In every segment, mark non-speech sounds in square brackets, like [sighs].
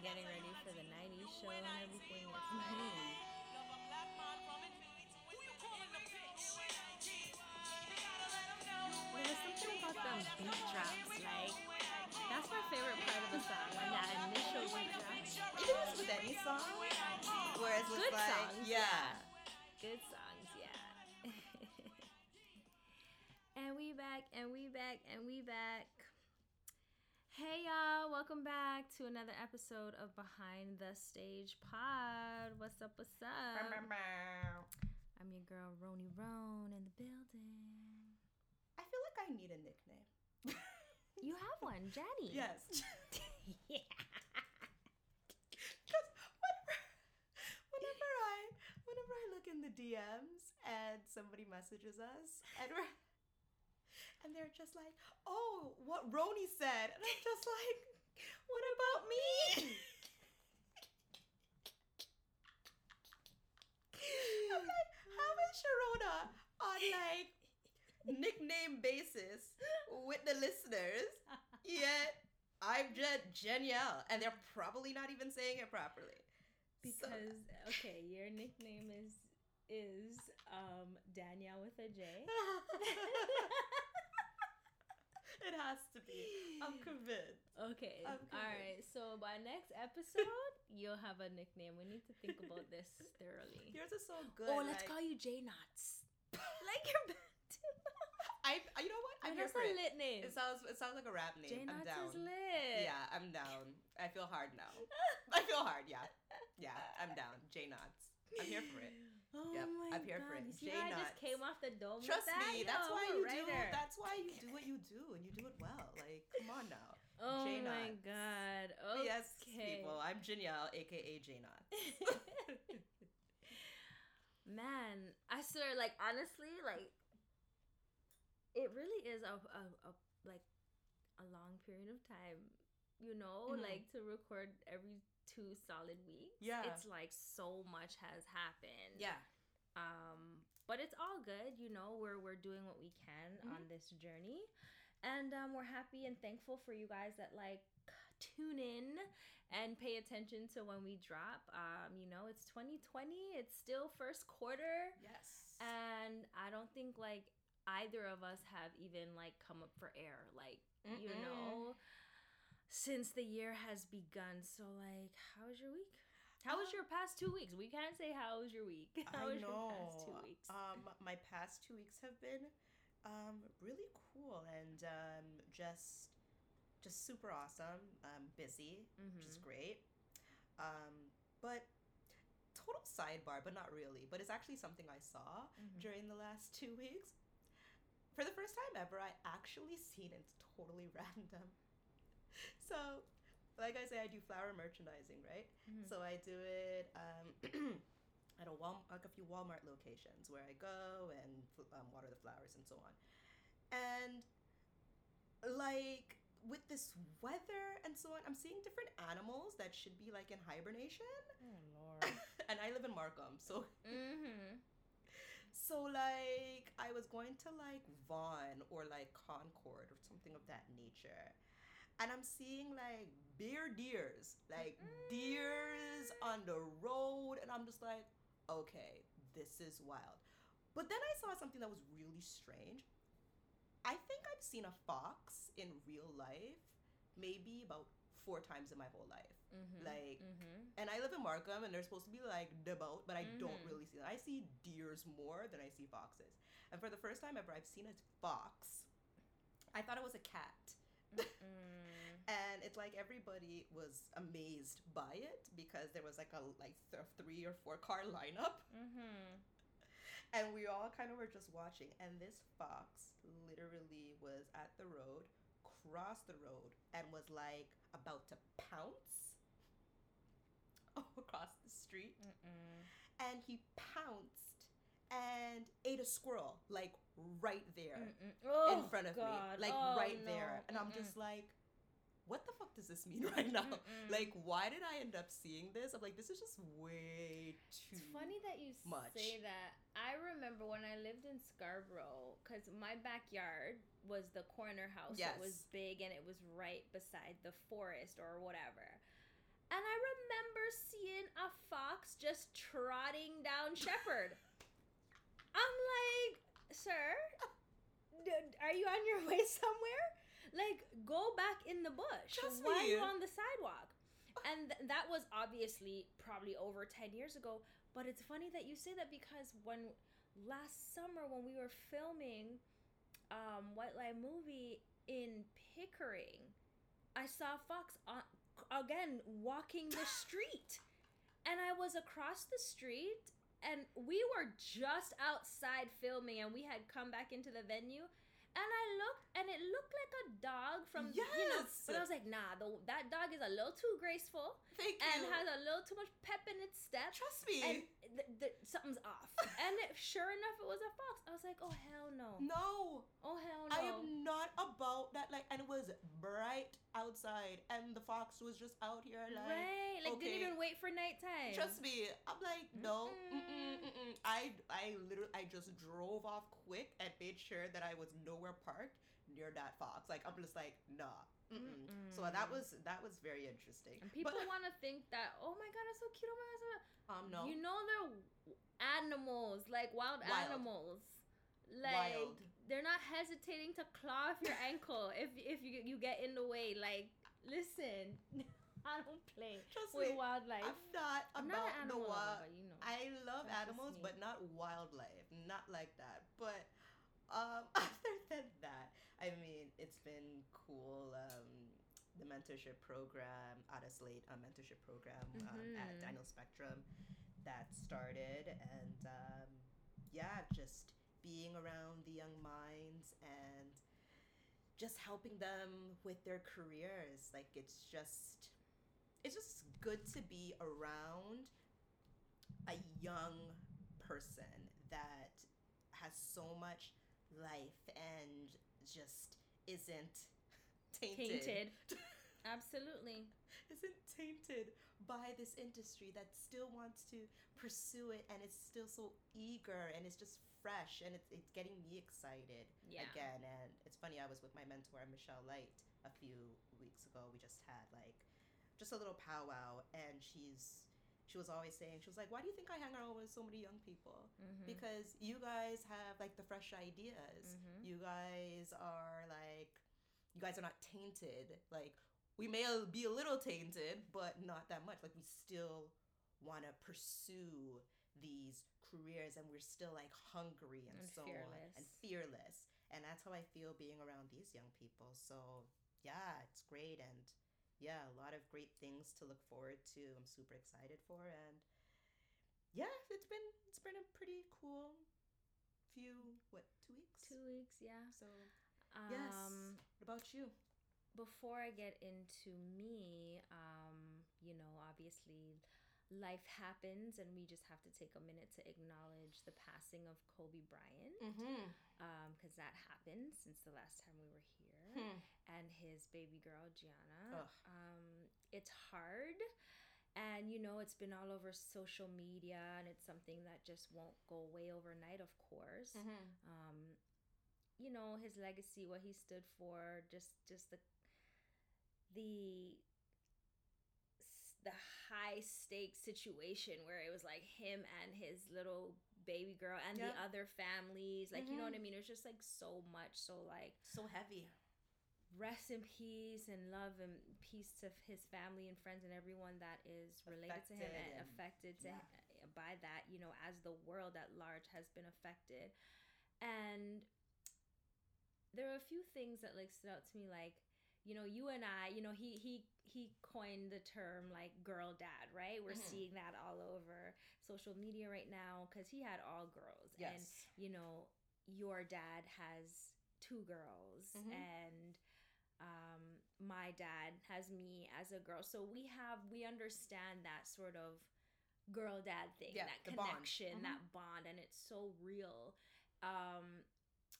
I'm getting ready for the 90s show and everything. It's nice. There's something about them beat drops, like that's my favorite part of the song when that initial beat drop. Even if it's with any song, whereas with Good like songs, yeah. Good songs, yeah. [laughs] and we back, and we back, and we back. Hey y'all, welcome back to another episode of Behind the Stage Pod. What's up, what's up? I'm your girl Roni Roan in the building. I feel like I need a nickname. [laughs] You have one, Jenny. yes. [laughs] yeah. [laughs] Because whenever, whenever I whenever I look in the DMs and somebody messages us and we're and they're just like, "Oh, what Roni said," and I'm just like, "What about me?" [laughs] I'm like, how is Sharona on like nickname basis with the listeners? Yet I'm just Jenielle, and they're probably not even saying it properly. Because okay, your nickname is is um Danielle with a J. [laughs] [laughs] it has to be. I'm [gasps] convinced. Okay. I'm All right. So by next episode, you'll have a nickname. We need to think about this thoroughly. [laughs] Yours is so oh, good. oh, let's call you J Knots. [laughs] like your. I. You know what? I'm here That's for a it. lit name. It sounds. It sounds like a rap name. J I'm down. is lit. Yeah, I'm down. I feel hard now. [laughs] I feel hard. Yeah, yeah. I'm down. J Knots. I'm here for it. Oh Yep, my I'm here god! for it. You see how I just came off the dome. Trust that? me. That's Yo, why you right do. That's why you do what you do, and you do it well. Like, come on now. [laughs] Oh J my god! Okay. Yes, people. I'm Jenielle, aka J [laughs] Man, I swear, like honestly, like it really is a, a, a like a long period of time, you know, Mhm. like to record every two solid weeks. Yeah. It's like so much has happened. yeah. Um, but it's all good, you know, we're we're doing what we can Mm-hmm. on this journey. And um we're happy and thankful for you guys that like tune in and pay attention to when we drop. Um, you know, it's 2020, it's still first quarter. Yes. And I don't think like either of us have even like come up for air, like, you Mm-mm. know, since the year has begun. So like, how was your week? How was your past two weeks? We can't say how was your week. [laughs] How I was know. your past two weeks? Um, my past two weeks have been um, really cool and um, just just super awesome. Um, busy, which is great. Um, but total sidebar, but not really. But it's actually something I saw during the last [laughs] two weeks. For the first time ever, I actually seen it. It's totally [laughs] random. So, like I say, I do flower merchandising, right? So I do it um, [clears throat] at a Wal- like a few Walmart locations where I go and um, water the flowers and so on. And like with this weather and so on, I'm seeing different animals that should be like in hibernation. oh lord. [laughs] and I live in Markham, so [laughs] mm-hmm. so like I was going to like Vaughan or like Concord or something of that nature. And I'm seeing like bear deers, like deers on the road, and I'm just like, okay, this is wild. But then I saw something that was really strange. I think I've seen a fox in real life maybe about four times in my whole life. Like, Mm-hmm. and I live in Markham, and they're supposed to be like devout, but I don't really see them. I see deers more than I see foxes. And for the first time ever, I've seen a fox. I thought it was a cat. And it's like everybody was amazed by it because there was like a like th- three or four car lineup. Mm-hmm. and we all kind of were just watching. And this fox literally was at the road crossed the road and was like about to pounce [laughs] across the street. And he pounced and ate a squirrel like right there Oh, in front of God. me like Oh, right no. there and i'm just like what the fuck does this mean [laughs] right now like why did i end up seeing this i'm like this is just way too It's funny that you much. say that. I remember when I lived in Scarborough, because my backyard was the corner house. Yes. It was big and it was right beside the forest or whatever. and I remember seeing a fox just trotting down Sheppard. [laughs] I'm like, sir, are you on your way somewhere? Like, go back in the bush. Trust Why me. are you on the sidewalk? And th- that was obviously probably over 10 years ago. But it's funny that you say that because when last summer, when we were filming um, White Lie movie in Pickering, I saw fox on, again walking the [gasps] street. And I was across the street and we were just outside filming and we had come back into the venue and I looked and it looked like a dog from you know Yes! but I was like nah the, that dog is a little too graceful Thank and you. has a little too much pep in its step Trust me. and th- th- something's off [laughs] and it, sure enough it was a fox I was like oh hell no no, oh hell no I am not about that. Like, and it was bright outside, and the fox was just out here, like. right like okay. didn't even wait for nighttime Trust me, I'm like no. Mm-mm. Mm-mm, mm-mm. I I literally I just drove off quick and made sure that I was nowhere parked near that fox. Like I'm just like nah. Mm-mm. So that was that was very interesting. and people want to think that oh my god it's so cute oh my god so um no You know they're animals, like wild, Wild. animals. Like Wild. they're not hesitating to claw off your ankle [laughs] if if you you get in the way. Like, listen, [laughs] I don't play trust with me. wildlife. I'm not I'm about not an the wild. lover, you know. I love That's animals, but not wildlife. Not like that. But um, [laughs] other than that, I mean, it's been cool. Um, the mentorship program, out of Slate, a mentorship program um, at Mhm. Daniel Spectrum that started, and um, yeah, just being around the young minds and just helping them with their careers. Like it's just it's just good to be around a young person that has so much life and just isn't [laughs] tainted, Tainted. [laughs] Absolutely. isn't tainted by this industry that still wants to pursue it and it's still so eager and it's just fresh and it's, it's getting me excited Yeah. again and it's funny i was with my mentor michelle light a few weeks ago we just had like just a little powwow and she's she was always saying she was like why do you think i hang out with so many young people Mhm. because you guys have like the fresh ideas Mhm. you guys are like you guys are not tainted like we may be a little tainted but not that much like we still want to pursue these careers and we're still like hungry and, And so on and fearless. fearless and that's how i feel being around these young people so yeah it's great and yeah a lot of great things to look forward to i'm super excited for and yeah it's been it's been a pretty cool few what two weeks? Two weeks, yeah. so yes. Um, what about you? before I get into me, um, you know, obviously life happens and we just have to take a minute to acknowledge the passing of Kobe Bryant. Mm-hmm. because that happened since the last time we were here Hmm. and his baby girl Gianna. Um, it's hard. And you know, it's been all over social media, and it's something that just won't go away overnight, of course Mm-hmm. um you know his legacy what he stood for just just the the the high stakes situation where it was like him and his little baby girl and the other families like you know what i Mhm. mean it was just like so much so like so heavy rest in peace and love and peace to his family and friends and everyone that is related to him and and- affected to yeah. hi- by that you know as the world at large has been affected and there are a few things that like stood out to me like you know you and i you know he he he coined the term like girl dad right we're Mhm. seeing that all over social media right now because he had all girls and yes you know, your dad has two girls Mhm. and um, my dad has me as a girl. So we have, we understand that sort of girl dad thing, Yeah, that the bond. connection, Mhm. that bond, and it's so real. Um,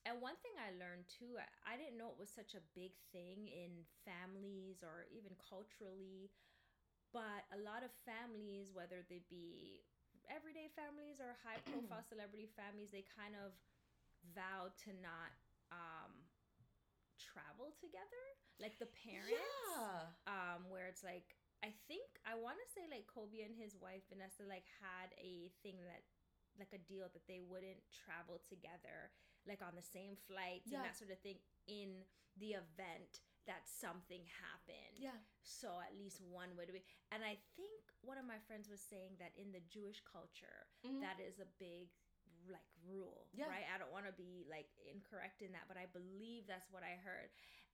and one thing I learned too, I, I didn't know it was such a big thing in families or even culturally, but a lot of families, whether they be everyday families or high profile [clears throat] celebrity families, they kind of vow to not travel together. Like the parents, yeah um, where it's like I think I want to say like Kobe and his wife Vanessa like had a thing that like a deal that they wouldn't travel together like on the same flights yeah. and that sort of thing in the event that something happened. Yeah. So at least one would be. And I think one of my friends was saying that in the Jewish culture, mm-hmm. that is a big like rule, yeah. right? I don't want to be like incorrect in that, but I believe that's what I heard.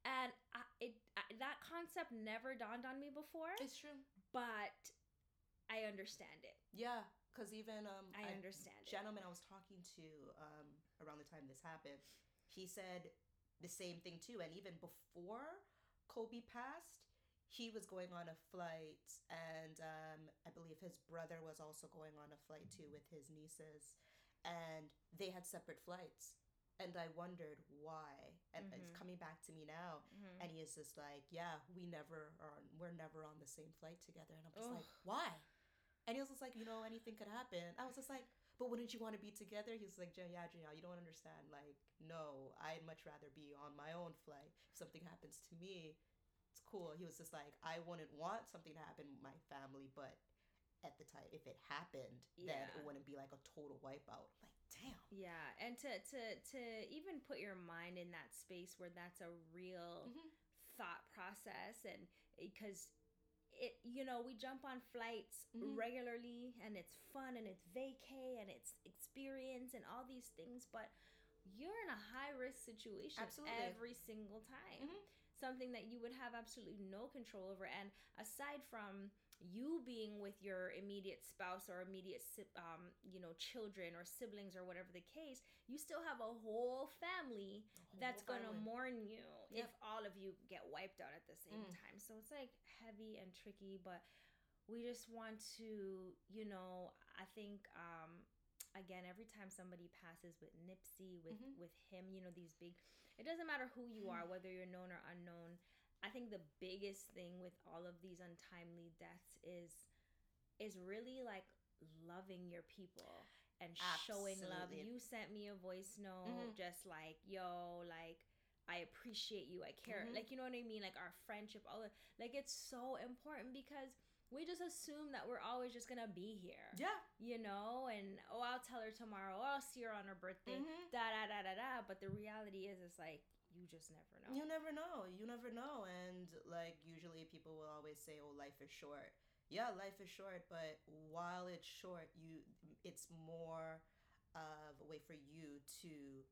And I, it I, that concept never dawned on me before. It's true, but I understand it. Yeah, because even um, I understand. A gentleman I was talking to um, around the time this happened, he said the same thing too. And even before Kobe passed, he was going on a flight, and um, I believe his brother was also going on a flight too with his nieces, and they had separate flights and I wondered why. And mm-hmm. it's coming back to me now. Mm-hmm. And he is just like, yeah, we never are, we're never on the same flight together. And I'm just Ugh. like, why? And he was just like, you know, anything could happen. I was just like, but wouldn't you want to be together? He was like, yeah, Janelle, you don't understand. Like, no, I'd much rather be on my own flight. If something happens to me, it's cool. He was just like, I wouldn't want something to happen with my family, but at the time, if it happened, yeah. then it wouldn't be like a total wipeout. Like, damn. Yeah, and to to to even put your mind in that space where that's a real mm-hmm. thought process, and because it you know we jump on flights mm-hmm. regularly and it's fun and it's vacay and it's experience and all these things but you're in a high risk situation absolutely. every single time mm-hmm. something that you would have absolutely no control over and aside from you being with your immediate spouse or immediate um, you know children or siblings or whatever the case you still have a whole family whole that's going to mourn you yep. if all of you get wiped out at the same mm. time so it's like heavy and tricky but we just want to you know i think um again every time somebody passes with nipsey with mm-hmm. with him you know these big it doesn't matter who you are whether you're known or unknown I think the biggest thing with all of these untimely deaths is is really like loving your people and Absolutely. showing love. You sent me a voice note mm-hmm. just like, yo, like I appreciate you. I care. Mm-hmm. Like you know what I mean? Like our friendship, all the, like it's so important because we just assume that we're always just gonna be here. Yeah. You know, and oh I'll tell her tomorrow, oh, I'll see her on her birthday. Mm-hmm. Da da da da da. But the reality is it's like you just never know. You never know. You never know. And like usually people will always say, "Oh, life is short." Yeah, life is short, but while it's short, you it's more of a way for you to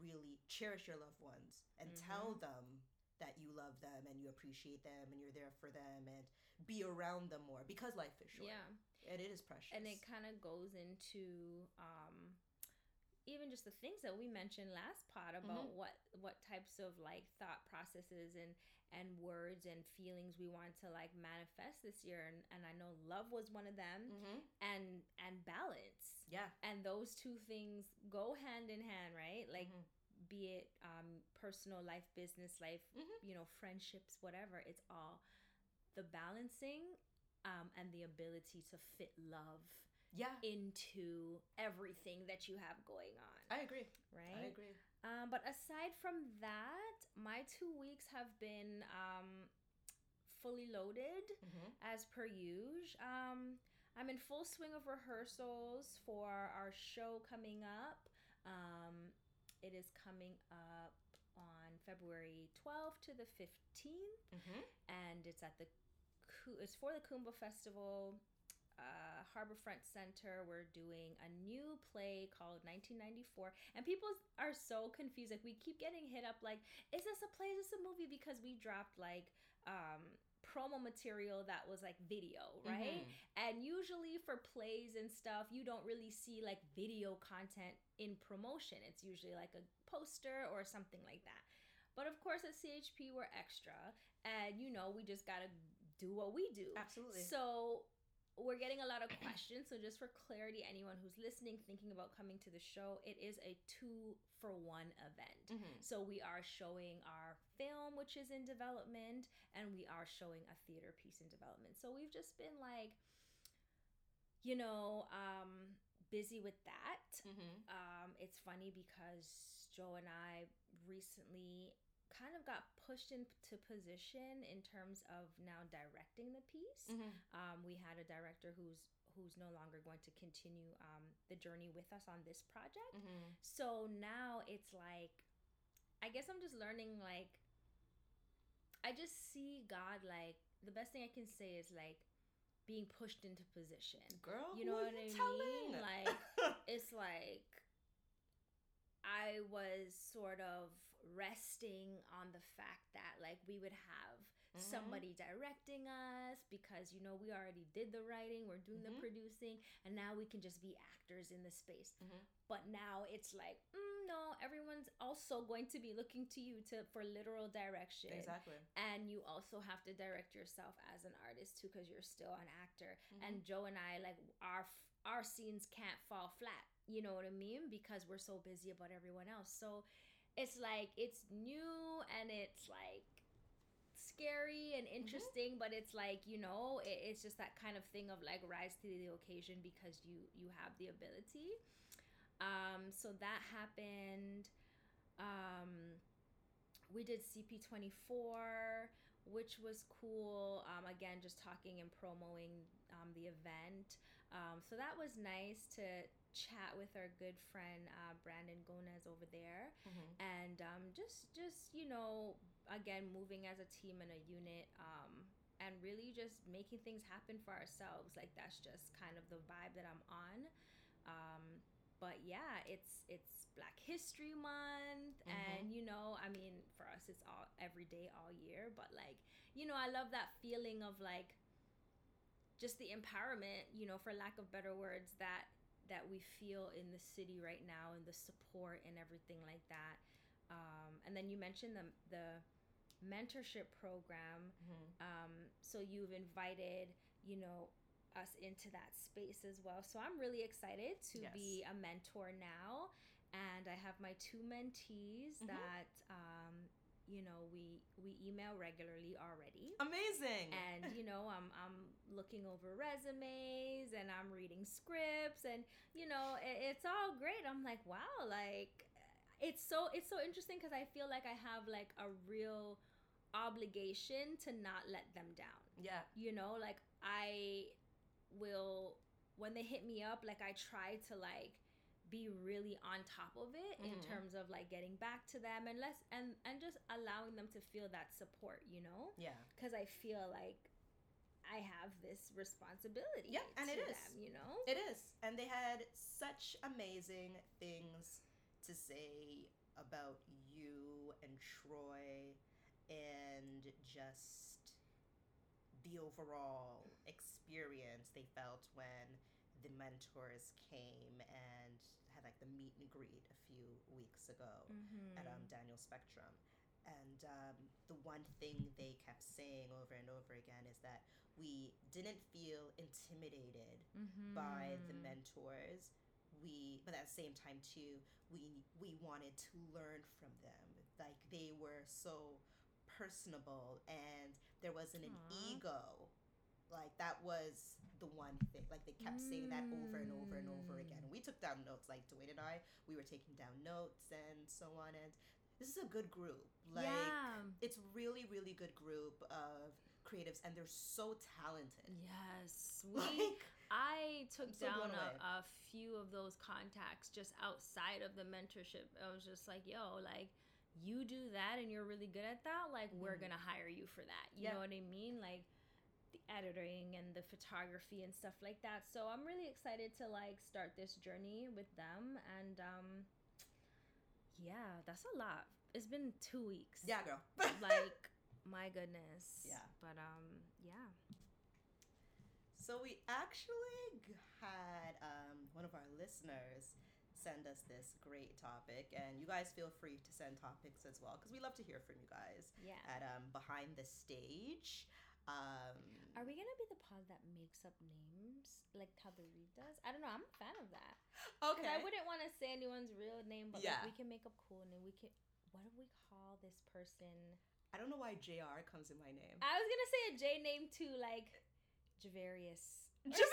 really cherish your loved ones and mm-hmm. tell them that you love them and you appreciate them and you're there for them and be around them more because life is short. Yeah. And it is precious. And it kind of goes into um even just the things that we mentioned last pod about mm-hmm. what what types of like thought processes and and words and feelings we want to like manifest this year and, and i know love was one of them mm-hmm. and and balance yeah and those two things go hand in hand right like mm-hmm. be it um personal life business life mm-hmm. you know friendships whatever it's all the balancing um and the ability to fit love yeah into everything that you have going on. I agree. Right? I agree. Um, but aside from that, my two weeks have been um, fully loaded mm-hmm. as per usual. Um, I'm in full swing of rehearsals for our show coming up. Um, it is coming up on February 12th to the 15th, mm-hmm. and it's at the it's for the Kuumba Festival uh, Harborfront Center. We're doing a new play called 1994, and people are so confused. Like we keep getting hit up, like, is this a play? Is this a movie? Because we dropped like um, promo material that was like video, right? Mm-hmm. And usually for plays and stuff, you don't really see like video content in promotion. It's usually like a poster or something like that. But of course, at CHP, we're extra, and you know, we just gotta do what we do. Absolutely. So we're getting a lot of questions. So, just for clarity, anyone who's listening, thinking about coming to the show, it is a two for one event. Mm-hmm. So, we are showing our film, which is in development, and we are showing a theater piece in development. So, we've just been like, you know, um, busy with that. Mm-hmm. Um, it's funny because Joe and I recently kind of got pushed into position in terms of now directing the piece. Mm-hmm. Um, we had a director who's who's no longer going to continue um, the journey with us on this project. Mm-hmm. So now it's like, I guess I'm just learning like, I just see God like the best thing I can say is like being pushed into position. Girl, You know what I you mean? Like [laughs] it's like I was sort of resting on the fact that like we would have Mhm. somebody directing us because you know we already did the writing, we're doing Mhm. the producing, and now we can just be actors in the space. Mhm. But now it's like, mm, no, everyone's also going to be looking to you to for literal direction exactly. and you also have to direct yourself as an artist too because you're still an actor Mhm. and joe and i like our our scenes can't fall flat you know what i mean because we're so busy about everyone else so it's like it's new and it's like scary and interesting but it's like you know it, it's just that kind of thing of like rise to the occasion because you you have the ability um so that happened um we did CP24, which was cool. Um, again, just talking and promoting um, the event. Um, so that was nice to chat with our good friend uh, Brandon Gomez over there, Mhm. and um, just just you know, again, moving as a team and a unit. Um, and really just making things happen for ourselves like that's just kind of the vibe that i'm on um, but yeah it's it's black history month Mhm. and you know i mean for us it's all every day all year but like you know i love that feeling of like just the empowerment you know for lack of better words that that we feel in the city right now and the support and everything like that um, and then you mentioned the the mentorship program Mhm. um, so you've invited you know us into that space as well so i'm really excited to Yes. be a mentor now and i have my two mentees Mhm. that um, you know we we email regularly already Amazing. and you know I'm I'm looking over resumes and I'm reading scripts and you know it, it's all great. I'm like wow, like it's so it's so interesting because I feel like I have like a real obligation to not let them down. yeah. You know, like I will when they hit me up, like I try to like be really on top of it in Mhm. terms of like getting back to them and less and and just allowing them to feel that support, you know? Yeah. because I feel like I have this responsibility. Yeah, and it is. them, you know. It is. And they had such amazing things to say about you and Troy and just the overall experience they felt when the mentors came and like the meet and greet a few weeks ago Mm-hmm. at um, Daniel Spectrum. And um, the one thing they kept saying over and over again is that we didn't feel intimidated Mm-hmm. by the mentors. We, but at the same time too, we we wanted to learn from them. Like they were so personable, and there wasn't an Aw. ego. Like that was the one thing. Like they kept saying that over and over and over again. Mm. We took down notes. Like Dwayne and I, we were taking down notes and so on. And this is a good group. Like yeah. it's really really good group of creatives, and they're so talented. Yes. [laughs] We. Like I took so down a, a few of those contacts just outside of the mentorship. I was just like, yo, like you do that and you're really good at that. Like we're Mhm. gonna hire you for that. You Yeah. know what I mean? Like the editing and the photography and stuff like that. So I'm really excited to like start this journey with them and um yeah, that's a lot. It's been two weeks. yeah, girl. [laughs] like my goodness. Yeah. But um yeah. So we actually had um, one of our listeners send us this great topic, and you guys feel free to send topics as well because we love to hear from you guys Yeah. at um, behind the stage. Um, Are we gonna be the pod that makes up names like how the Read does? I don't know. I'm a fan of that. Okay. I wouldn't want to say anyone's real name, but Yeah. like we can make up cool name. We can. What do we call this person? I don't know why JR comes in my name. I was gonna say a J name too, like Javarius. or [laughs]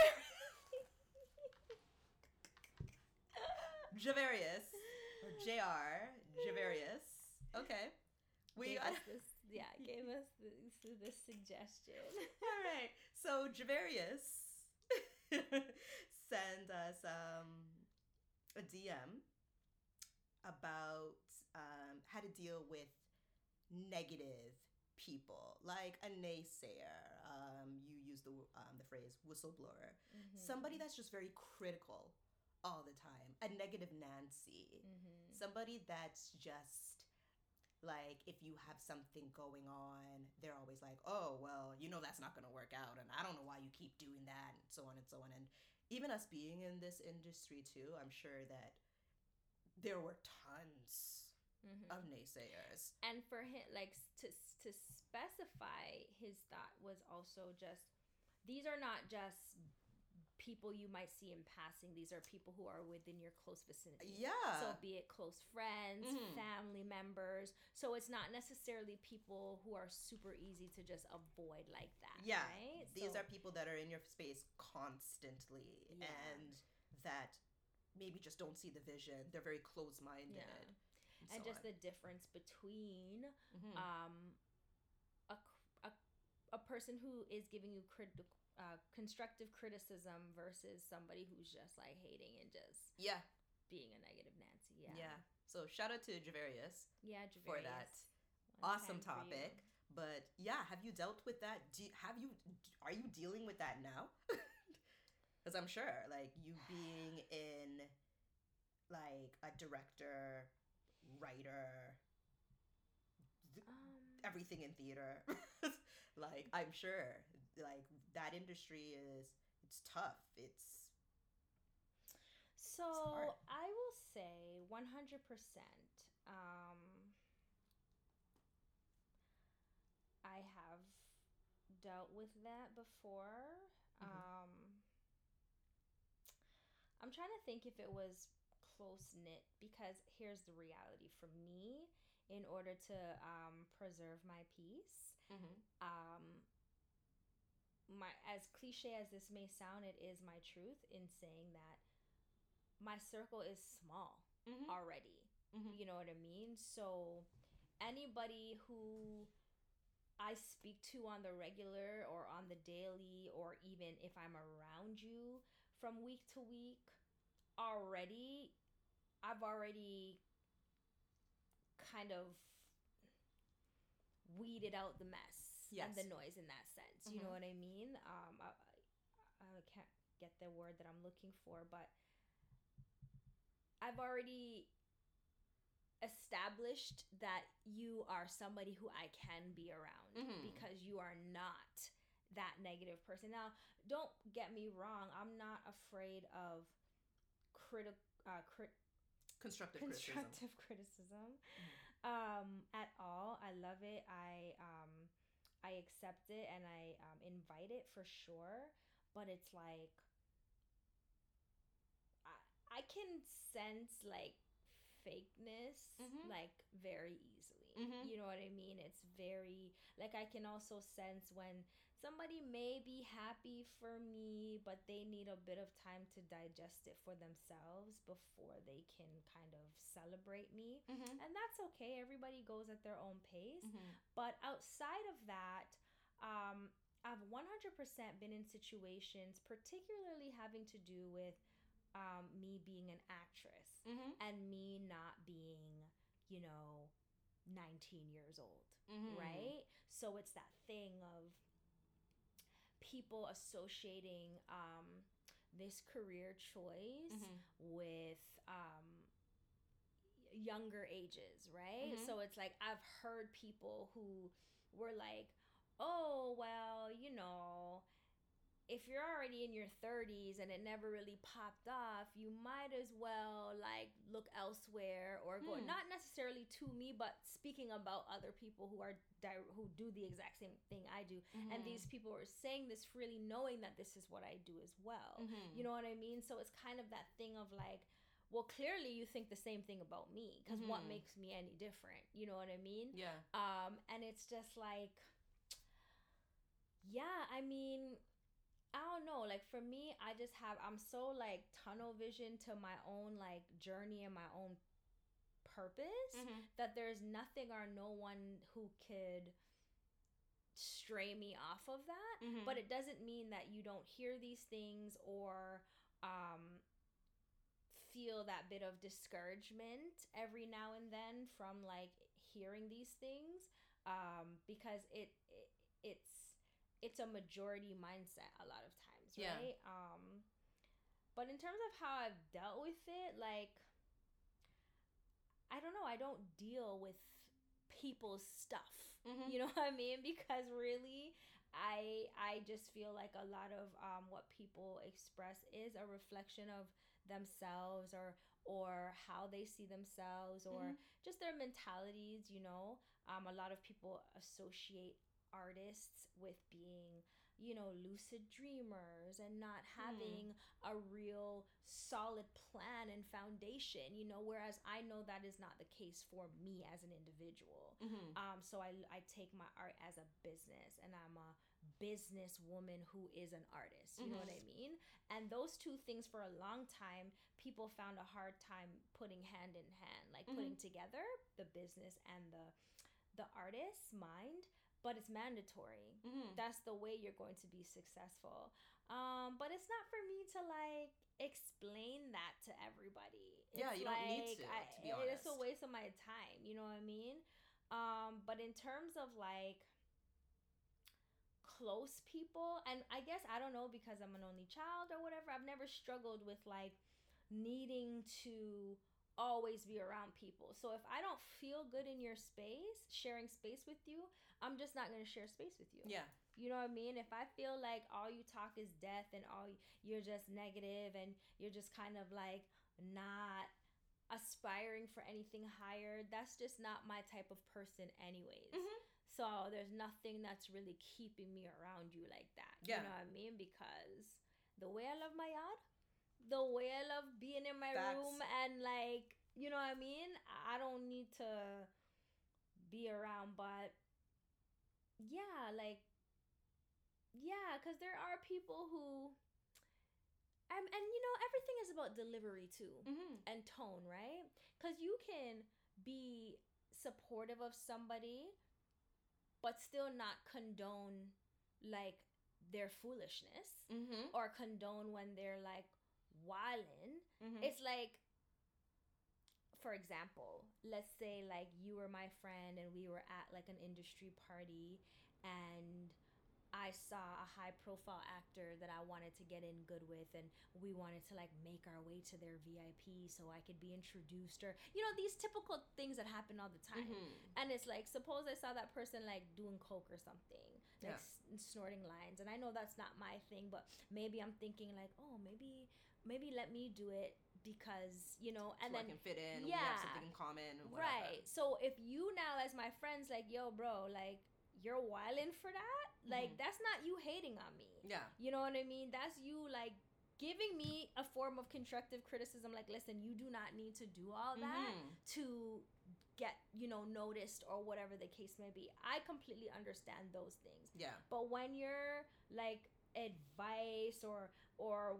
Javarius or JR Javarius. Okay. we this, yeah, gave us this, this suggestion. [laughs] All right. So Javarius [laughs] sent us um, a DM about um, how to deal with negative people, like a naysayer. Um, you use the um, the phrase whistleblower, mm-hmm. somebody that's just very critical all the time, a negative Nancy, mm-hmm. somebody that's just like if you have something going on they're always like oh well you know that's not going to work out and i don't know why you keep doing that and so on and so on and even us being in this industry too i'm sure that there were tons mm-hmm. of naysayers and for him like to to specify his thought was also just these are not just people you might see in passing. These are people who are within your close vicinity. Yeah. So be it close friends, mm-hmm. family members. So it's not necessarily people who are super easy to just avoid like that. Yeah. Right? These so, are people that are in your space constantly yeah. and that maybe just don't see the vision. They're very close minded. Yeah. And, and so just on. the difference between mm-hmm. um, a, a, a person who is giving you critical uh, constructive criticism versus somebody who's just like hating and just yeah being a negative Nancy. Yeah. Yeah. So shout out to Javarius. Yeah, Javarius. For that One awesome topic. But yeah, have you dealt with that? Do you, have you are you dealing with that now? [laughs] Because I'm sure, like you [sighs] being in like a director, writer, um, everything in theater. [laughs] like I'm sure like that industry is it's tough. It's so it's I will say 100%. Um, I have dealt with that before. Mm-hmm. Um, I'm trying to think if it was close knit because here's the reality for me in order to um, preserve my peace. Mm-hmm. Um, my as cliche as this may sound, it is my truth in saying that my circle is small mm-hmm. already. Mm-hmm. You know what I mean? So anybody who I speak to on the regular or on the daily or even if I'm around you from week to week already I've already kind of weeded out the mess yes. and the noise in that sense. Mm-hmm. You know mm-hmm. what I mean? Um, I, I can't get the word that I'm looking for, but I've already established that you are somebody who I can be around mm-hmm. because you are not that negative person. Now, don't get me wrong, I'm not afraid of critical uh, crit- constructive constructive criticism, [laughs] criticism mm-hmm. um, at all. I love it. I um, I accept it and I um, invite it for sure, but it's like I I can sense like fakeness mm-hmm. like very easily. Mm-hmm. You know what I mean? It's very like I can also sense when somebody may be happy for me, but they need a bit of time to digest it for themselves before they can kind of celebrate me. Mm-hmm. And that's okay. Everybody goes at their own pace. Mm-hmm. But outside of that, um, I've 100% been in situations, particularly having to do with um, me being an actress mm-hmm. and me not being, you know, 19 years old, mm-hmm. right? So it's that thing of people associating um, this career choice mm-hmm. with um, younger ages, right? Mm-hmm. So it's like I've heard people who were like, oh, well, you know, if you're already in your 30s and it never really popped off, you might as well like look elsewhere or go hmm. not necessarily to me, but speaking about other people who are di- who do the exact same thing I do. Mm-hmm. And these people are saying this freely knowing that this is what I do as well. Mm-hmm. You know what I mean? So it's kind of that thing of like well clearly you think the same thing about me because mm-hmm. what makes me any different you know what i mean yeah um and it's just like yeah i mean I don't know. Like for me, I just have I'm so like tunnel vision to my own like journey and my own purpose mm-hmm. that there's nothing or no one who could stray me off of that mm-hmm. but it doesn't mean that you don't hear these things or um feel that bit of discouragement every now and then from like hearing these things um because it, it it's it's a majority mindset a lot of times right yeah. um but in terms of how I've dealt with it like I don't know I don't deal with people's stuff mm-hmm. you [laughs] know what I mean because really I I just feel like a lot of um, what people express is a reflection of themselves or or how they see themselves or mm-hmm. just their mentalities you know um, a lot of people associate artists with being you know lucid dreamers and not hmm. having mm. a real solid plan and foundation you know whereas i know that is not the case for me as an individual mm-hmm. um so i i take my art as a business and i'm a business woman who is an artist. You mm-hmm. know what I mean? And those two things for a long time, people found a hard time putting hand in hand, like mm-hmm. putting together the business and the the artist's mind but it's mandatory. Mm-hmm. That's the way you're going to be successful. Um, but it's not for me to like explain that to everybody. It's yeah, you like, don't need to. I, to be honest, it's a waste of my time. You know what I mean? Um, but in terms of like close people and i guess i don't know because i'm an only child or whatever i've never struggled with like needing to always be around people so if i don't feel good in your space sharing space with you i'm just not going to share space with you yeah you know what i mean if i feel like all you talk is death and all you're just negative and you're just kind of like not aspiring for anything higher that's just not my type of person anyways mm-hmm. So there's nothing that's really keeping me around you like that. Yeah. You know what I mean? Because the way I love my yard, the way I love being in my that's... room and like, you know what I mean? I don't need to be around, but yeah, like, yeah, because there are people who. Um, and you know everything is about delivery too mm-hmm. and tone right because you can be supportive of somebody but still not condone like their foolishness mm-hmm. or condone when they're like wildin'. Mm-hmm. It's like, for example, let's say like you were my friend and we were at like an industry party and I saw a high profile actor that I wanted to get in good with, and we wanted to like make our way to their VIP so I could be introduced, or you know, these typical things that happen all the time. Mm-hmm. And it's like, suppose I saw that person like doing coke or something, like yeah. s- snorting lines, and I know that's not my thing, but maybe I'm thinking like, oh, maybe maybe let me do it because you know and so then I can fit in yeah we have something in common right so if you now as my friends like yo bro like you're wilding for that like mm-hmm. that's not you hating on me. Yeah. You know what I mean? That's you like giving me a form of constructive criticism like listen, you do not need to do all that mm-hmm. to get, you know, noticed or whatever the case may be. I completely understand those things. Yeah. But when you're like advice or or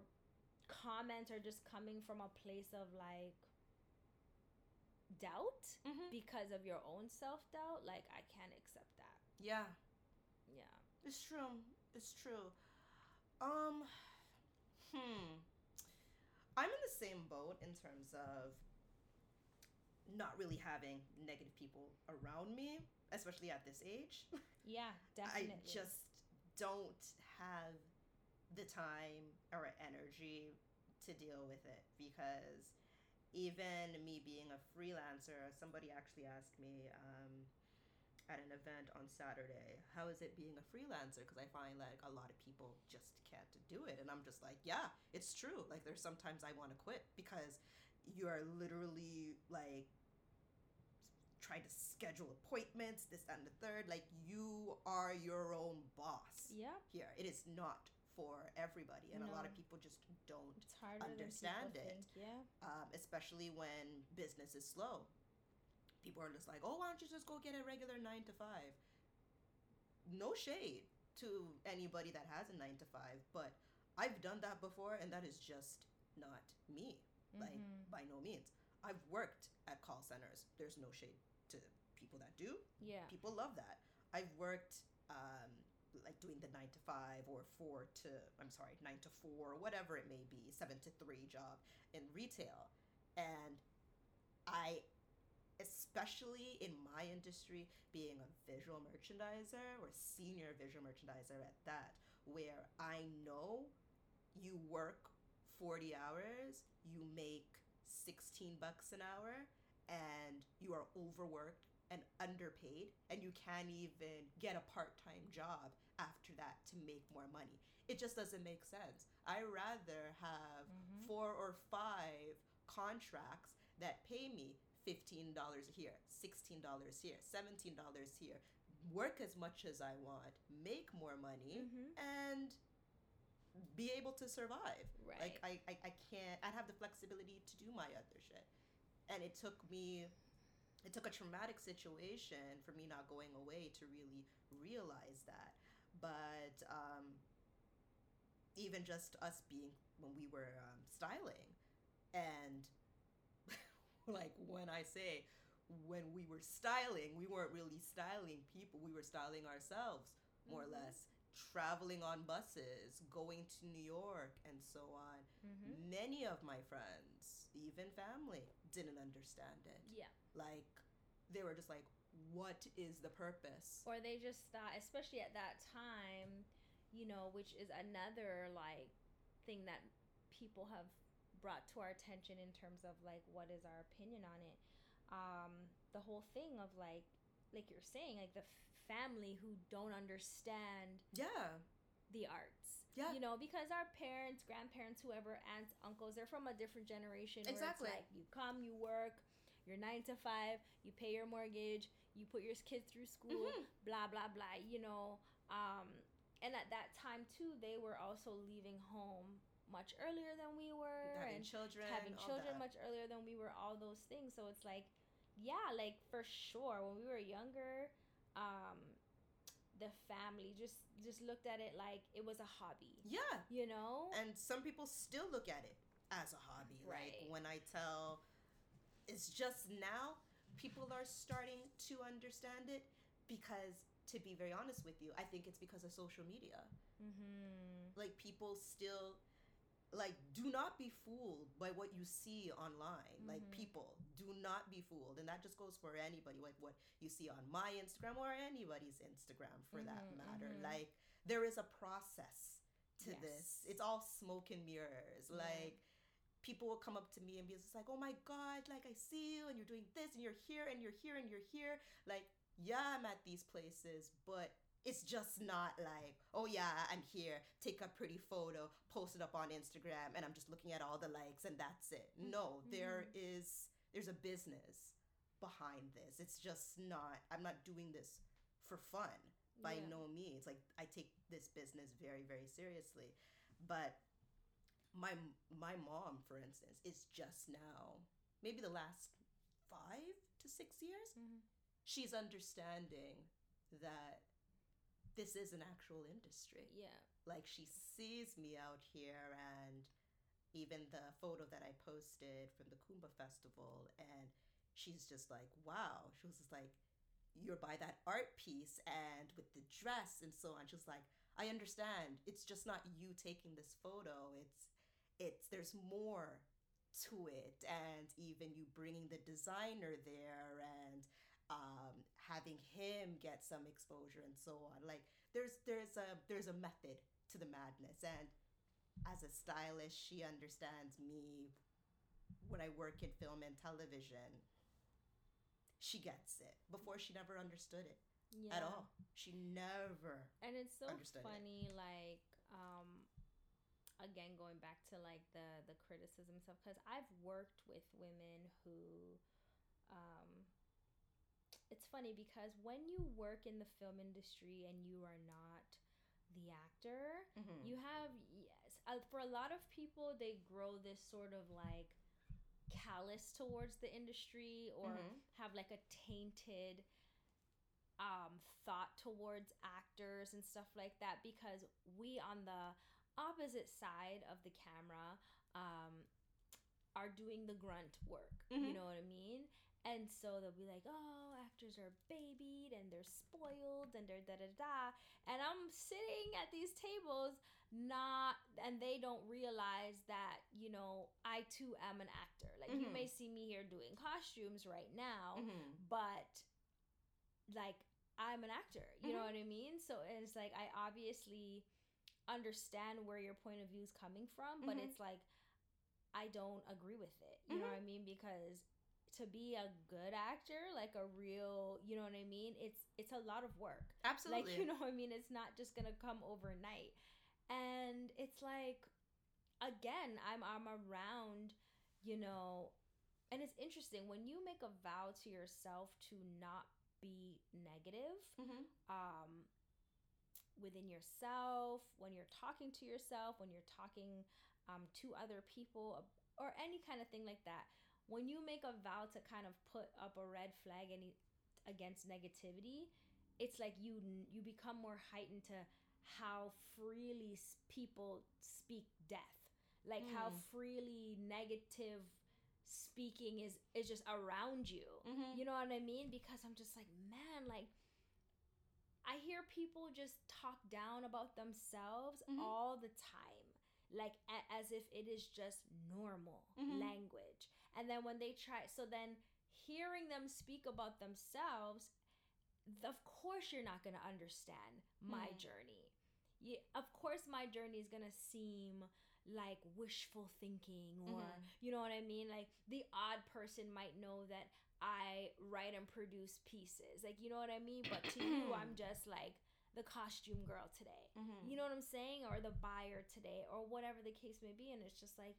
comments are just coming from a place of like doubt mm-hmm. because of your own self-doubt, like I can't accept that. Yeah. Yeah. It's true. It's true. Um, hmm. I'm in the same boat in terms of not really having negative people around me, especially at this age. Yeah, [laughs] definitely. I just don't have the time or energy to deal with it because even me being a freelancer, somebody actually asked me, um, at an event on Saturday. How is it being a freelancer? Because I find like a lot of people just can't do it. And I'm just like, yeah, it's true. Like there's sometimes I want to quit because you are literally like trying to schedule appointments, this and the third. Like you are your own boss. Yeah. Here. It is not for everybody and no. a lot of people just don't understand it think, yeah um, especially when business is slow people are just like, oh, why don't you just go get a regular nine to five? No shade to anybody that has a nine to five, but I've done that before, and that is just not me. Mm-hmm. Like by no means. I've worked at call centers. There's no shade to people that do. Yeah. People love that. I've worked um, like doing the nine to five or four to I'm sorry, nine to four, whatever it may be, seven to three job in retail. And I especially in my industry, being a visual merchandiser or senior visual merchandiser at that, where I know you work 40 hours, you make 16 bucks an hour, and you are overworked and underpaid, and you can't even get a part time job after that to make more money. It just doesn't make sense. I rather have mm-hmm. four or five contracts that pay me $15 here, $16 here, $17 here, work as much as I want, make more money, mm-hmm. and be able to survive. Right. Like I, I, I can't I'd have the flexibility to do my other shit. And it took me it took a traumatic situation for me not going away to really realize that. But um, even just us being when we were um, styling and [laughs] like when I say when we were styling, we weren't really styling people, we were styling ourselves more mm-hmm. or less traveling on buses, going to New York, and so on. Mm-hmm. Many of my friends, even family, didn't understand it. Yeah. Like, they were just like, what is the purpose? Or they just thought, especially at that time, you know, which is another like thing that people have brought to our attention in terms of like what is our opinion on it. Um the whole thing of like like you're saying like the f- family who don't understand yeah. the arts. Yeah. You know because our parents grandparents whoever aunts uncles they're from a different generation exactly. like you come you work you're nine to five you pay your mortgage you put your kids through school mm-hmm. blah blah blah you know um and at that time too they were also leaving home much earlier than we were having and children having children much earlier than we were all those things. So it's like yeah like for sure when we were younger um the family just just looked at it like it was a hobby. Yeah. You know? And some people still look at it as a hobby. Right. like when i tell it's just now people are starting to understand it because to be very honest with you i think it's because of social media mm-hmm. like people still like do not be fooled by what you see online mm-hmm. like people do not be fooled and that just goes for anybody like what you see on my instagram or anybody's instagram for mm-hmm, that matter mm-hmm. like there is a process to yes. this it's all smoke and mirrors like people will come up to me and be just like oh my god like i see you and you're doing this and you're here and you're here and you're here like yeah i'm at these places but it's just not like, oh yeah, I'm here, take a pretty photo, post it up on Instagram, and I'm just looking at all the likes and that's it. No, mm-hmm. there is there's a business behind this. It's just not I'm not doing this for fun by yeah. no means. Like I take this business very, very seriously. But my my mom, for instance, is just now, maybe the last five to six years, mm-hmm. she's understanding that this is an actual industry. Yeah. Like she sees me out here and even the photo that I posted from the Kuumba festival and she's just like, wow. She was just like, you're by that art piece and with the dress and so on. She was like, I understand. It's just not you taking this photo. It's it's there's more to it and even you bringing the designer there and um, having him get some exposure and so on. Like there's there's a there's a method to the madness, and as a stylist, she understands me when I work in film and television. She gets it. Before she never understood it yeah. at all. She never. And it's so funny, it. like um, again going back to like the the criticism stuff because I've worked with women who um it's funny because when you work in the film industry and you are not the actor, mm-hmm. you have yes, uh, for a lot of people they grow this sort of like callous towards the industry or mm-hmm. have like a tainted um, thought towards actors and stuff like that because we on the opposite side of the camera um, are doing the grunt work. Mm-hmm. You know what I mean? And so they'll be like, oh, actors are babied and they're spoiled and they're da da da. And I'm sitting at these tables, not, and they don't realize that, you know, I too am an actor. Like, mm-hmm. you may see me here doing costumes right now, mm-hmm. but like, I'm an actor. You know mm-hmm. what I mean? So it's like, I obviously understand where your point of view is coming from, but mm-hmm. it's like, I don't agree with it. You know mm-hmm. what I mean? Because to be a good actor, like a real, you know what I mean? It's it's a lot of work. Absolutely. Like [laughs] you know what I mean? It's not just going to come overnight. And it's like again, I'm I'm around, you know, and it's interesting when you make a vow to yourself to not be negative mm-hmm. um within yourself, when you're talking to yourself, when you're talking um, to other people or any kind of thing like that when you make a vow to kind of put up a red flag any against negativity, it's like you you become more heightened to how freely people speak death. Like mm. how freely negative speaking is is just around you. Mm-hmm. You know what I mean? Because I'm just like, man, like I hear people just talk down about themselves mm-hmm. all the time. Like a- as if it is just normal mm-hmm. language. And then when they try, so then hearing them speak about themselves, of course you're not going to understand my mm. journey. Yeah, of course my journey is going to seem like wishful thinking or mm-hmm. you know what I mean? Like the odd person might know that I write and produce pieces. Like you know what I mean? But to you [clears throat] I'm just like the costume girl today. Mm-hmm. You know what I'm saying? Or the buyer today or whatever the case may be and it's just like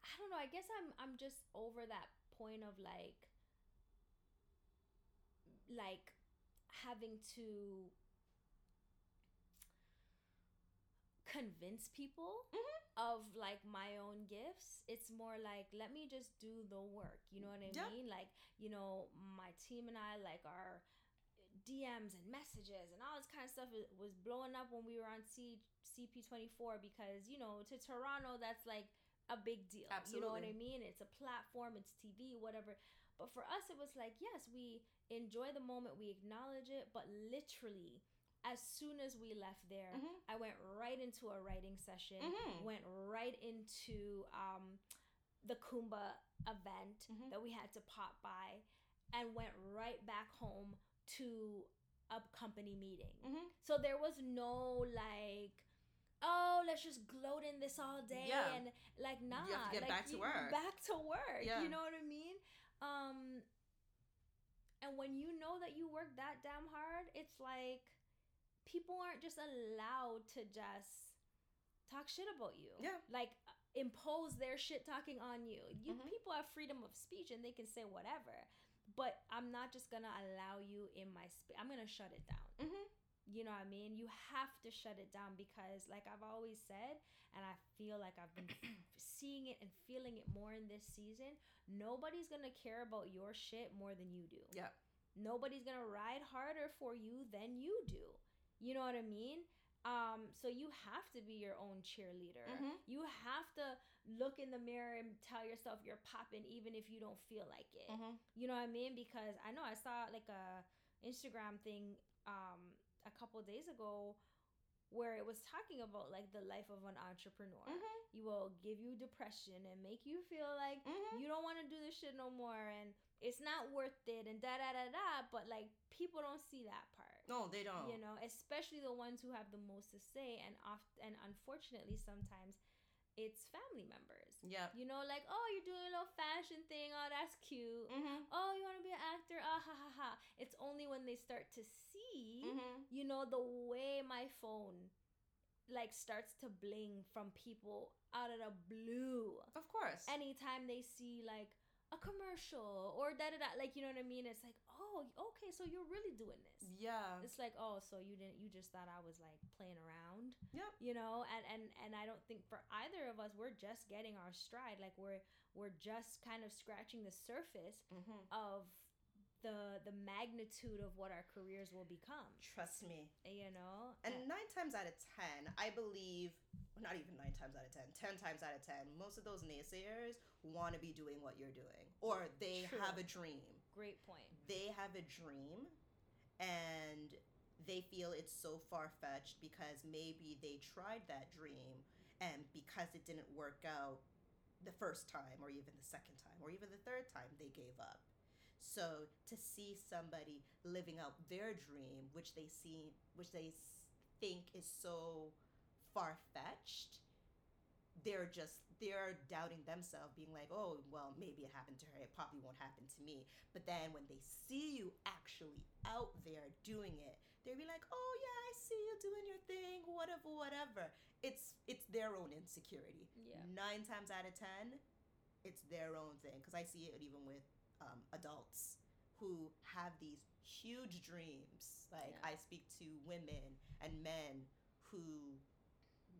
I don't know. I guess I'm I'm just over that point of like like having to convince people mm-hmm. Of like my own gifts. It's more like let me just do the work. You know what I mean? Like, you know, my team and I like our DMs and messages and all this kind of stuff was blowing up when we were on C- CP24 because, you know, to Toronto that's like a big deal. Absolutely. You know what I mean? It's a platform, it's TV, whatever. But for us, it was like, yes, we enjoy the moment, we acknowledge it, but literally, as soon as we left there, mm-hmm. I went right into a writing session, mm-hmm. went right into um, the Kuumba event mm-hmm. that we had to pop by, and went right back home to a company meeting. Mm-hmm. So there was no like, oh, let's just gloat in this all day yeah. and like nah, you have to get like, back to work. Back to work. Yeah. You know what I mean? Um and when you know that you work that damn hard, it's like people aren't just allowed to just talk shit about you. Yeah. Like impose their shit talking on you. You mm-hmm. people have freedom of speech and they can say whatever. But I'm not just gonna allow you in my space. I'm gonna shut it down. Mm-hmm. You know what I mean? You have to shut it down because, like I've always said, and I feel like I've been [clears throat] seeing it and feeling it more in this season, nobody's gonna care about your shit more than you do. Yeah. Nobody's gonna ride harder for you than you do. You know what I mean? Um, so you have to be your own cheerleader. Mm-hmm. You have to look in the mirror and tell yourself you're popping even if you don't feel like it. Mm-hmm. You know what I mean? Because I know I saw like a Instagram thing um a couple days ago where it was talking about like the life of an entrepreneur. Mm-hmm. You will give you depression and make you feel like mm-hmm. you don't want to do this shit no more and it's not worth it and da da da da. But like people don't see that part. No, they don't. You know, especially the ones who have the most to say and oft and unfortunately sometimes it's family members. Yeah. You know, like, oh, you're doing a little fashion thing. Oh, that's cute. Mm-hmm. Oh, you want to be an actor? Ah, ha, ha, ha. It's only when they start to see, mm-hmm. you know, the way my phone like starts to bling from people out of the blue. Of course. Anytime they see like a commercial or da da da, like you know what I mean? It's like, oh, okay, so you're really doing this. Yeah. It's like, oh, so you didn't you just thought I was like playing around. Yep. You know, and and and I don't think for either of us we're just getting our stride. Like we're we're just kind of scratching the surface mm-hmm. of the the magnitude of what our careers will become. Trust me. You know? And 9 times out of 10, I believe not even nine times out of ten, ten times out of ten, most of those naysayers want to be doing what you're doing, or they True. have a dream. Great point. They have a dream, and they feel it's so far fetched because maybe they tried that dream, and because it didn't work out the first time, or even the second time, or even the third time, they gave up. So to see somebody living out their dream, which they see, which they think is so far fetched, they're just they're doubting themselves, being like, oh, well, maybe it happened to her. It probably won't happen to me. But then when they see you actually out there doing it, they'll be like, oh yeah, I see you doing your thing, whatever, whatever. It's it's their own insecurity. Yeah. Nine times out of ten, it's their own thing. Because I see it even with um, adults who have these huge dreams. Like yeah. I speak to women and men who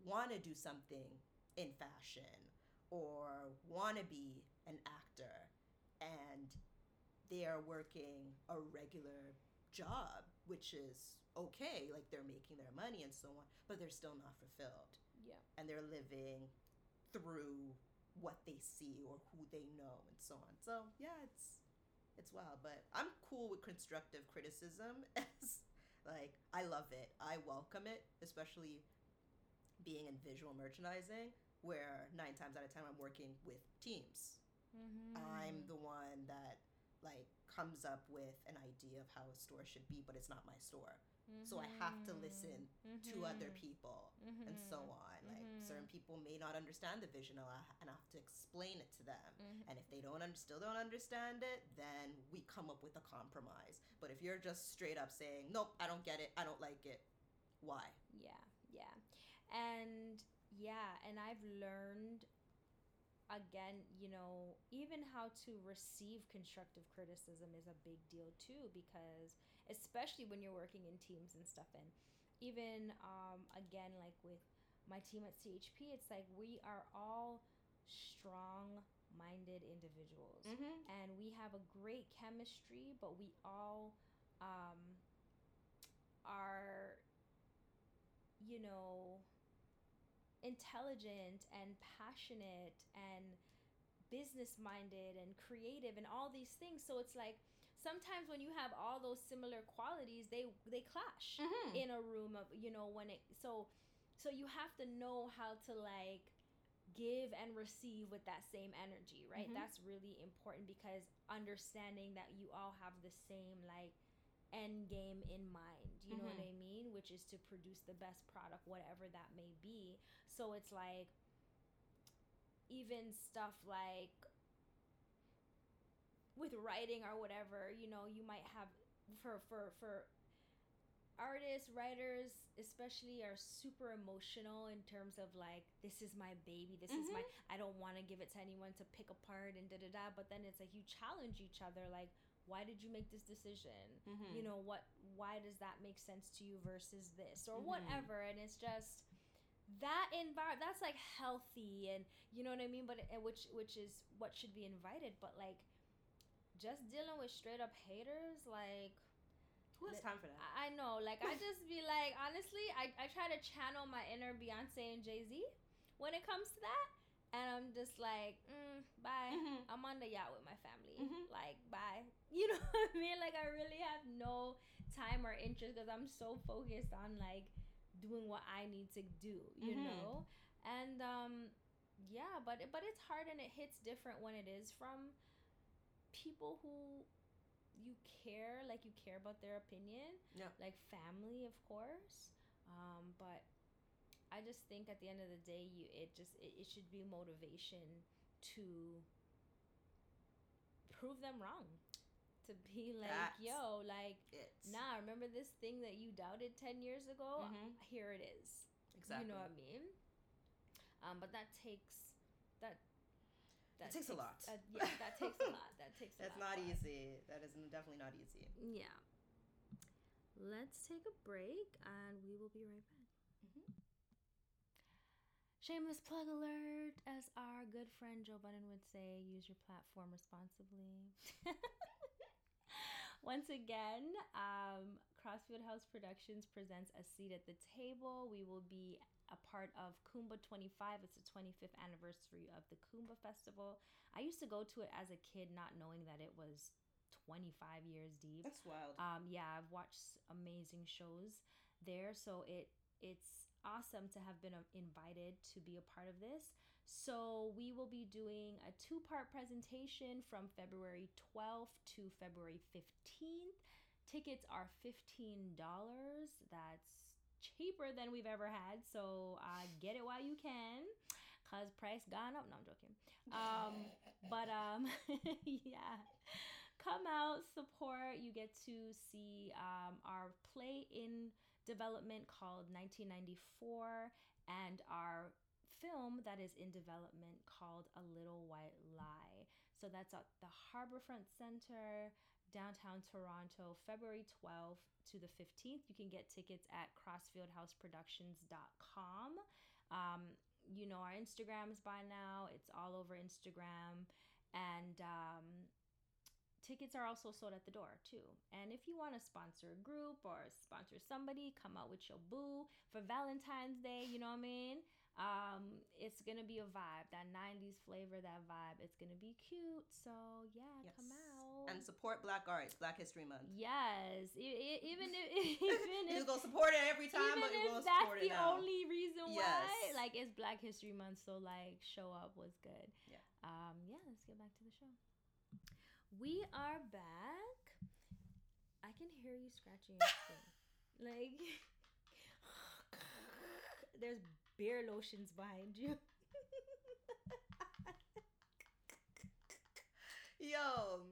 want to do something in fashion or want to be an actor and they are working a regular job which is okay like they're making their money and so on but they're still not fulfilled. Yeah. And they're living through what they see or who they know and so on. So yeah it's it's wild but i'm cool with constructive criticism [laughs] as like i love it. I welcome it especially being in visual merchandising where nine times out of ten I'm working with teams. Mm-hmm. I'm the one that like comes up with an idea of how a store should be, but it's not my store. Mm-hmm. So I have to listen mm-hmm. to other people and so mm-hmm. on. Like mm-hmm. certain people may not understand the vision, and I have to explain it to them. Mm-hmm. And if they don't un- still don't understand it, then we come up with a compromise. But if you're just straight up saying, "Nope, I don't get it. I don't like it," why? Yeah. And yeah, and I've learned again, you know, even how to receive constructive criticism is a big deal too because especially when you're working in teams and stuff and even um again like with my team at CHP, it's like we are all strong minded individuals mm-hmm. and we have a great chemistry but we all um are you know intelligent and passionate and business minded and creative and all these things so it's like sometimes when you have all those similar qualities they they clash mm-hmm. in a room of you know when it so so you have to know how to like give and receive with that same energy right mm-hmm. that's really important because understanding that you all have the same like end game in mind you mm-hmm. know what i mean which is to produce the best product whatever that may be so it's like even stuff like with writing or whatever you know you might have for for for artists writers especially are super emotional in terms of like this is my baby this mm-hmm. is my mm-hmm. i don't want to give it to anyone to pick apart and da da da but then it's like you challenge each other like why did you make this decision? Mm-hmm. you know what why does that make sense to you versus this or mm-hmm. whatever? And it's just that environment that's like healthy and you know what i mean? But which which is what should be invited. But like just dealing with straight up haters like who has time for that? I know. Like i just be like honestly i, I try to channel my inner beyonce and jay-z. When it comes to that and I'm just like, mm, bye. Mm-hmm. I'm on the yacht with my family. Mm-hmm. Like, bye. [laughs] You know what I mean? Like, I really have no time or interest because I'm so focused on like doing what I need to do. You mm-hmm. know, and um, yeah, but but it's hard and it hits different when it is from people who you care, like you care about their opinion. Yeah. Like family, of course. Um, but I just think at the end of the day, you it just it, it should be motivation to prove them wrong. To be like, That's yo, like, it. nah, remember this thing that you doubted 10 years ago? Mm-hmm. Here it is. Exactly. You know what I mean? Um, but that takes, that that takes, takes, a lot. Uh, yeah, that takes a lot. That takes. [laughs] That's lot, not easy. That is definitely not easy. Yeah. Let's take a break, and we will be right back. Shameless plug alert, as our good friend Joe Budden would say, use your platform responsibly. [laughs] Once again, um, Crossfield House Productions presents a seat at the table. We will be a part of Kuumba 25. It's the 25th anniversary of the Kuumba Festival. I used to go to it as a kid, not knowing that it was 25 years deep. That's wild. Um, yeah, I've watched amazing shows there, so it it's awesome to have been uh, invited to be a part of this. So we will be doing a two-part presentation from February 12th to February 15th. Tickets are $15. That's cheaper than we've ever had, so uh, get it while you can. Cause price gone up. No, I'm joking. Um, but um, [laughs] yeah come out, support. You get to see um, our play in development called 1994 and our film that is in development called A Little White Lie. So that's at the Harbourfront Centre, downtown Toronto, February 12th to the 15th. You can get tickets at crossfieldhouseproductions.com. Um, you know our Instagrams by now, it's all over Instagram. And um, tickets are also sold at the door too. And if you want to sponsor a group or sponsor somebody, come out with your boo for Valentine's Day, you know what I mean? Um, it's gonna be a vibe, that 90s flavor, that vibe. It's gonna be cute. So yeah, yes. come out. And support black arts, Black History Month. Yes. even if [laughs] even [laughs] if you go support it every time, but you it. That's the now. only reason yes. why. Like it's Black History Month, so like show up was good. Yeah. Um, yeah, let's get back to the show. We are back. I can hear you scratching your [laughs] skin. like [laughs] there's beer lotions behind you. [laughs] Yo,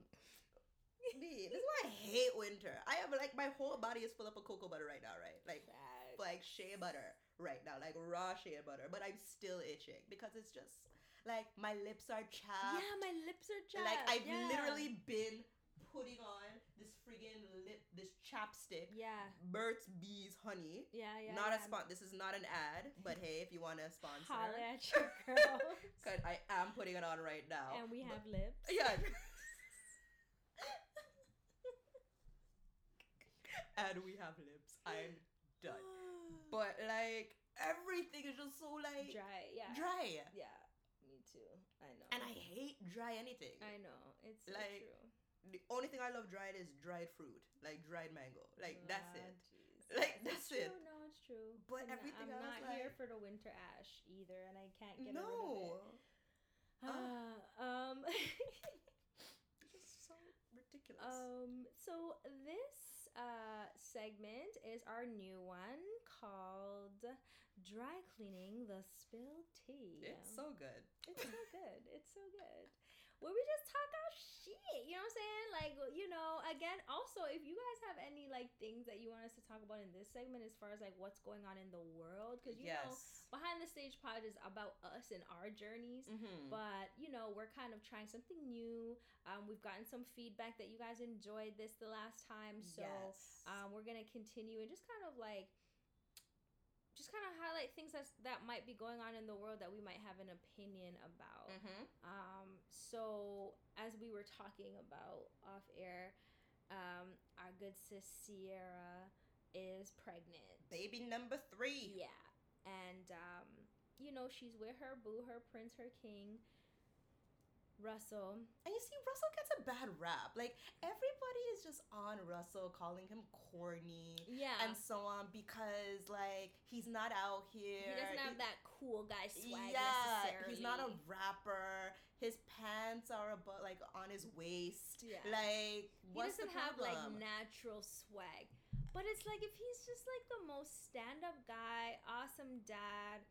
me. This is why I hate winter. I have like my whole body is full up of cocoa butter right now, right? Like Facts. like shea butter right now, like raw shea butter. But I'm still itching because it's just like my lips are chapped. Yeah, my lips are chapped. Like I've yeah. literally been putting on this friggin' lip, this chapstick. Yeah. Burt's Bees Honey. Yeah, yeah. Not yeah. a spot. This is not an ad, but hey, if you want to sponsor, holla at [laughs] your girl. Cause I am putting it on right now. And we but, have lips. [laughs] Yeah. [laughs] and we have lips. I'm done. but like everything is just so like dry. Yeah. Dry. Yeah too. I know. And I hate dry anything. I know. It's so like true. the only thing I love dried is dried fruit, like dried mango. Like ah, that's it. Geez. [laughs] Like that's it. True. No, it's true. But I'm everything not, I'm not like, here for the winter ash either, and I can't get no. rid of it. Uh, um. [laughs] just so ridiculous. Um. So this uh segment is our new one called dry cleaning the spilled tea. It's so good. It's so good. It's so good. Where we just talk our shit. You know what I'm saying? Like, you know, again, also, if you guys have any, like, things that you want us to talk about in this segment as far as, like, what's going on in the world, because, you yes. know, Behind the Stage Pod is about us and our journeys, mm-hmm. but, you know, we're kind of trying something new. Um, we've gotten some feedback that you guys enjoyed this the last time, so yes. um, we're going to continue and just kind of, like, just kind of highlight things that that might be going on in the world that we might have an opinion about. Mm-hmm. Um, so as we were talking about off air, um, our good sis Ciara is pregnant, baby number three. Yeah, and um, you know she's with her boo, her prince, her king. Russell. And you see, Russell gets a bad rap. Like everybody is just on Russell, calling him corny, yeah, and so on because like he's not out here. He doesn't have he, that cool guy swag. Yeah, he's not a rapper. His pants are above, like on his waist. Yeah, like what's he doesn't have like natural swag. But it's like if he's just like the most stand-up guy, awesome dad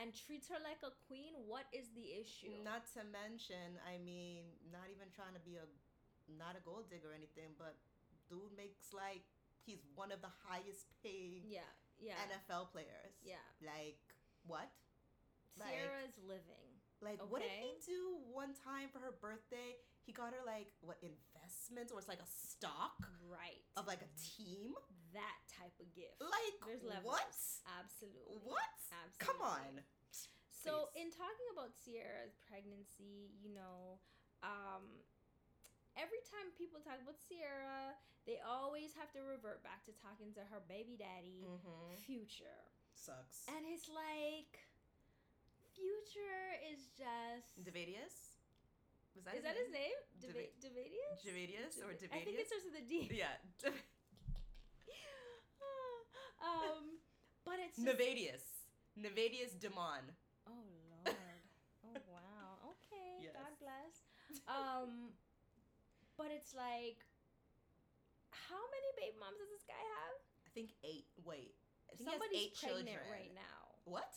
and treats her like a queen, what is the issue? Not to mention, I mean, not even trying to be a not a gold digger or anything, but dude makes like he's one of the highest paid yeah, yeah. NFL players. Yeah. Like what? Ciara's like, living. Like okay? what did he do one time for her birthday? He got her like what investments or it's like a stock, right? Of like a team. That type of gift. Like there's levels. What? Absolutely. What? Absolutely. Come on. So Please. in talking about Ciara's pregnancy, you know, um, every time people talk about Ciara, they always have to revert back to talking to her baby daddy, Mm-hmm. Future. Sucks. And it's like, Future is just. Davadius? Was is that his name? Davadius? Javadius or Davadius? I think it starts with a D. Yeah. [laughs] um, but it's just, Navadius. Nayvadius DeMun. Oh lord. oh wow. Okay. [laughs] Yes. God bless. Um, but it's like, how many baby moms does this guy have? I think eight. Wait. I think Somebody's he has eight pregnant children. right now. What?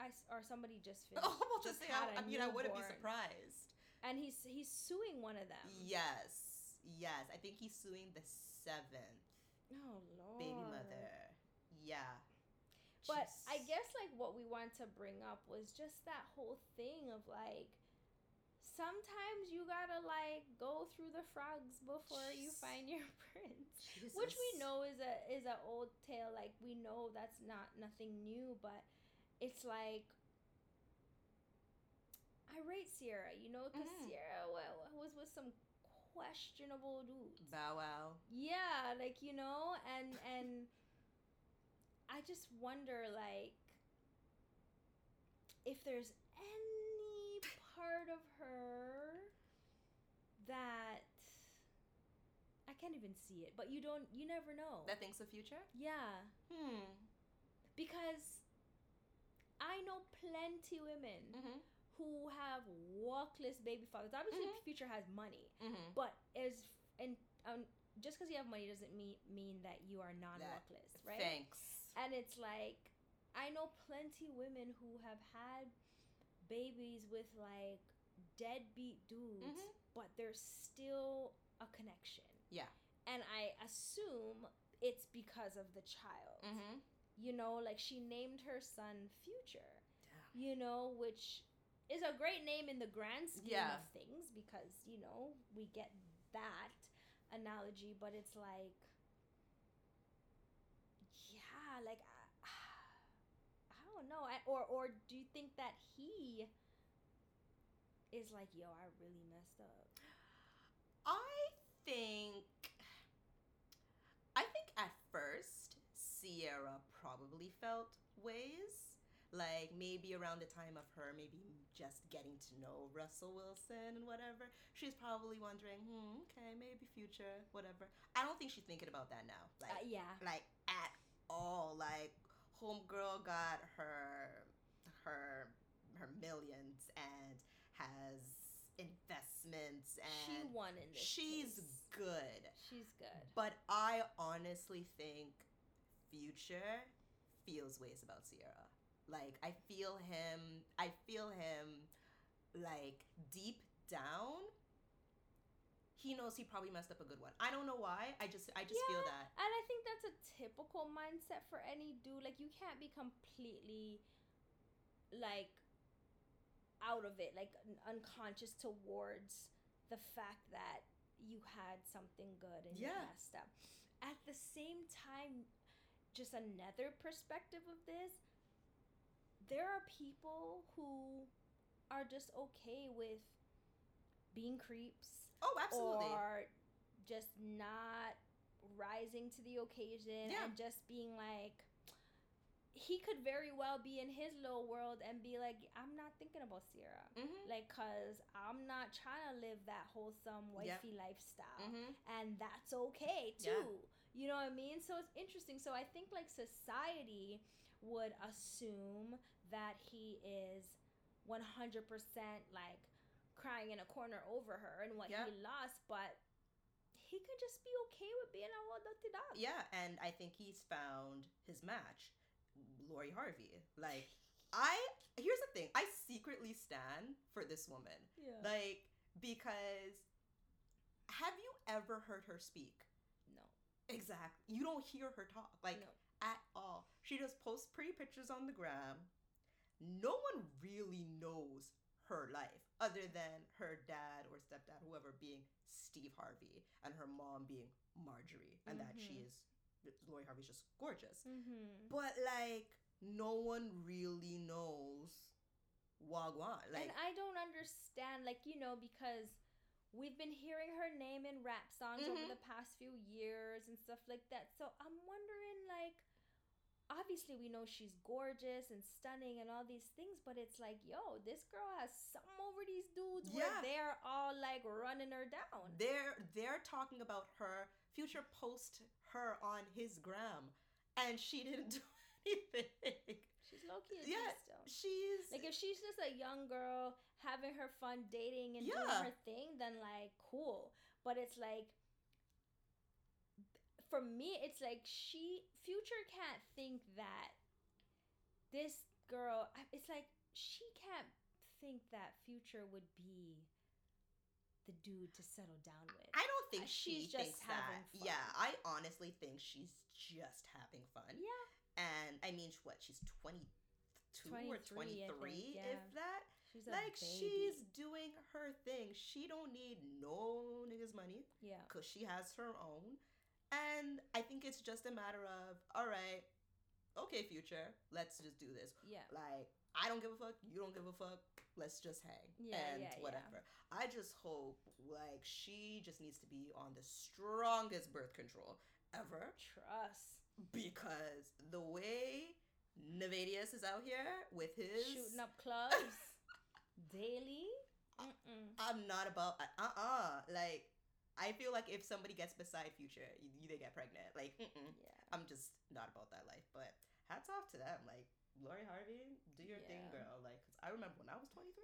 I or somebody just [laughs] finished. Oh, about to just say, had I, mean, I wouldn't be surprised. And he's he's suing one of them. Yes. Yes. I think he's suing the seventh Oh lord. baby mother. Yeah. But I guess like what we wanted to bring up was just that whole thing of like sometimes you gotta like go through the frogs before you find your [laughs] prince. Which we know is a is a old tale. Like we know that's not nothing new, but it's like I rate Ciara, you know, because Mhm. Ciara wa- was with some questionable dudes. Bow Wow. Yeah, like you know, and and I just wonder like if there's any part of her that I can't even see it, but you don't you never know. That thinks the future? yeah, Hmm. because I know plenty women Mm-hmm. who have walkless baby fathers. Obviously, Mhm. Future has money, Mm-hmm. but is and um, just because you have money doesn't mean mean that you are non-walkless, right? Thanks. And it's like I know plenty women who have had babies with like deadbeat dudes, Mhm. but there's still a connection. Yeah. And I assume it's because of the child. Mm-hmm. You know, like she named her son Future, Damn. you know, which is a great name in the grand scheme Yeah. of things because, you know, we get that analogy, but it's like yeah, like I, [sighs] I don't know. I, or or do you think that he is like, yo, I really messed up? I think I think at first Ciara probably felt ways like maybe around the time of her maybe just getting to know Russell Wilson and whatever she's probably wondering hmm okay maybe future whatever I don't think she's thinking about that now like Uh, yeah. like all like homegirl got her her her millions and has investments and She won in this. she's case. good She's good. but i honestly think future feels ways about ciara like i feel him i feel him like deep down he knows he probably messed up a good one i don't know why i just i just feel that And I think that's a typical mindset for any dude. Like you can't be completely like out of it, like un- unconscious towards the fact that you had something good and you messed up. At the same time, just another perspective of this, there are people who are just okay with being creeps oh absolutely or just not rising to the occasion Yeah. and just being like he could very well be in his little world and be like i'm not thinking about ciara mm-hmm. like cuz i'm not trying to live that wholesome Yep. wifey lifestyle Mm-hmm. and that's okay Yeah. too you know what i mean so it's interesting so i think like society would assume that he is 100% like crying in a corner over her and what Yeah. he lost but he could just be okay with being a well dog Yeah, and I think he's found his match, Lori Harvey. Like, [laughs] I here's the thing: I secretly stand for this woman, yeah like because have you ever heard her speak? no Exactly. You don't hear her talk like no at all. She just posts pretty pictures on the gram. No one really knows her life other than her dad or stepdad, whoever, being Steve Harvey and her mom being Marjorie, and that she Mhm. is Lori Harvey's just gorgeous. mm-hmm. But like, no one really knows Wagwan. Like, and I don't understand, like you know, because we've been hearing her name in rap songs mm-hmm. over the past few years and stuff like that. So I'm wondering, like, obviously we know she's gorgeous and stunning and all these things, but it's like, yo, this girl has something over these dudes yeah. where they're all like running her down. They're they're talking about her. Future post her on his gram, and she didn't [laughs] do anything. She's low key. Yeah, still. she's like if she's just a young girl having her fun dating and yeah. doing her thing, then like cool. But it's like for me, it's like she Future can't think that this girl. It's like she can't think that Future would be the dude to settle down with. I don't think she's she just having that. Fun. Yeah, I honestly think she's just having fun. Yeah. And I mean, what? She's 22 or 23, think, yeah. if that. She's like she's doing her thing. She don't need no niggas money. Yeah. Cause she has her own. And I think it's just a matter of, all right, okay, future, let's just do this. Yeah. Like, I don't give a fuck, you don't give a fuck, let's just hang. Yeah. And yeah, whatever. Yeah. I just hope, like, she just needs to be on the strongest birth control ever. Trust. Because the way Nayvadius is out here with his shooting up clubs [laughs] daily. Mm-mm. I'm not about uh uh-uh. uh like I feel like if somebody gets beside Future, you, you they get pregnant. Like, yeah. I'm just not about that life. But hats off to them. Like, Lori Harvey, do your yeah. thing, girl. Like, cause I remember when I was 23.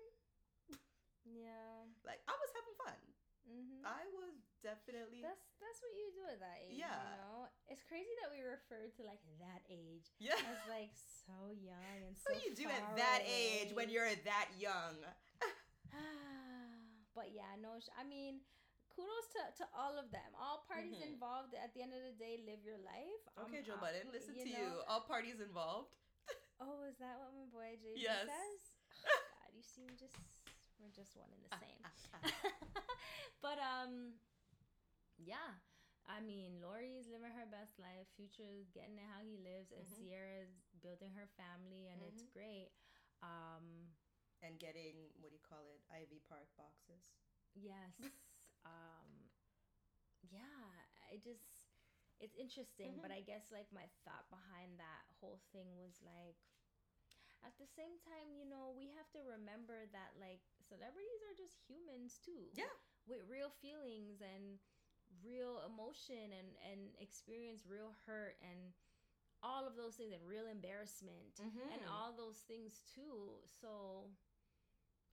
Yeah. [laughs] Like, I was having fun. Mm-hmm. I was definitely. That's that's what you do at that age. Yeah. You know, it's crazy that we refer to like that age. [laughs] Yeah. As like so young and so. What you do at that away. age when you're that young? [sighs] [laughs] but yeah, no. I mean, kudos to, to all of them. All parties mm-hmm. involved. At the end of the day, live your life. Okay, um, Joe Budden, listen you to know, you. All parties involved. [laughs] oh, is that what my boy JD yes. says? [laughs] Oh, God, you seem just we're just one and the same. [laughs] but um, yeah. I mean, Lori's living her best life. Future's getting it how he lives, and mm-hmm. Ciara's building her family, and mm-hmm. it's great. Um, and getting what do you call it? Ivy Park boxes. Yes um yeah i just it's interesting mm-hmm. but i guess like my thought behind that whole thing was like at the same time you know we have to remember that like celebrities are just humans too yeah with real feelings and real emotion and and experience real hurt and all of those things and real embarrassment mm-hmm. and all those things too so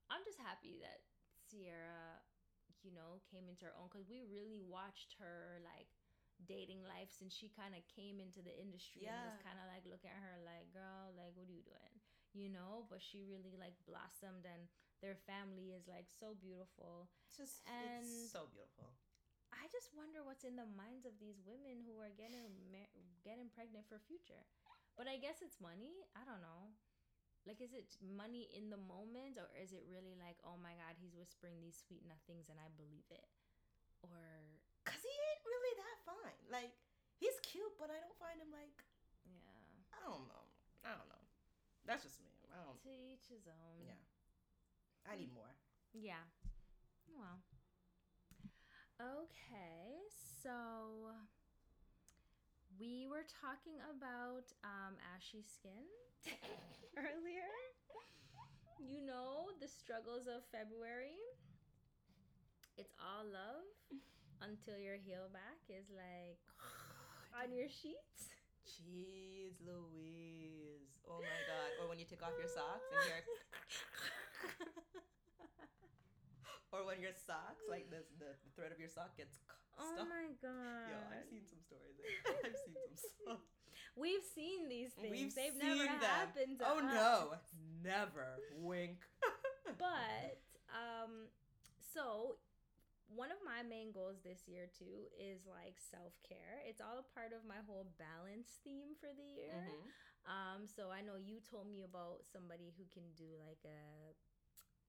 i'm just happy that ciara you know, came into her own because we really watched her like dating life since she kind of came into the industry yeah. and was kind of like looking at her like, girl, like, what are you doing? You know, but she really like blossomed and their family is like so beautiful. It's just and it's so beautiful. I just wonder what's in the minds of these women who are getting getting pregnant for future. But I guess it's money. I don't know like is it money in the moment or is it really like oh my god he's whispering these sweet nothings and i believe it? Or because he ain't really that fine. Like he's cute but i don't find him like yeah. I don't know. I don't know. That's just me. I don't to each his own. Yeah. I need more. Yeah. Well. Okay so we were talking about um, ashy skin [laughs] earlier. You know the struggles of February. It's all love until your heel back is like [sighs] on your sheets. Jeez Louise. Oh my god. Or when you take off your socks and you're [laughs] or when your socks, like this, the, the thread of your sock gets stuck. Oh my god! Yo, I've seen some stories. [laughs] I've seen some stuff. We've seen these things. We've They've never them. happened. oh us. no, never. Wink. [laughs] but um, so one of my main goals this year too is like self care. It's all a part of my whole balance theme for the year. Mm-hmm. Um, so I know you told me about somebody who can do like a.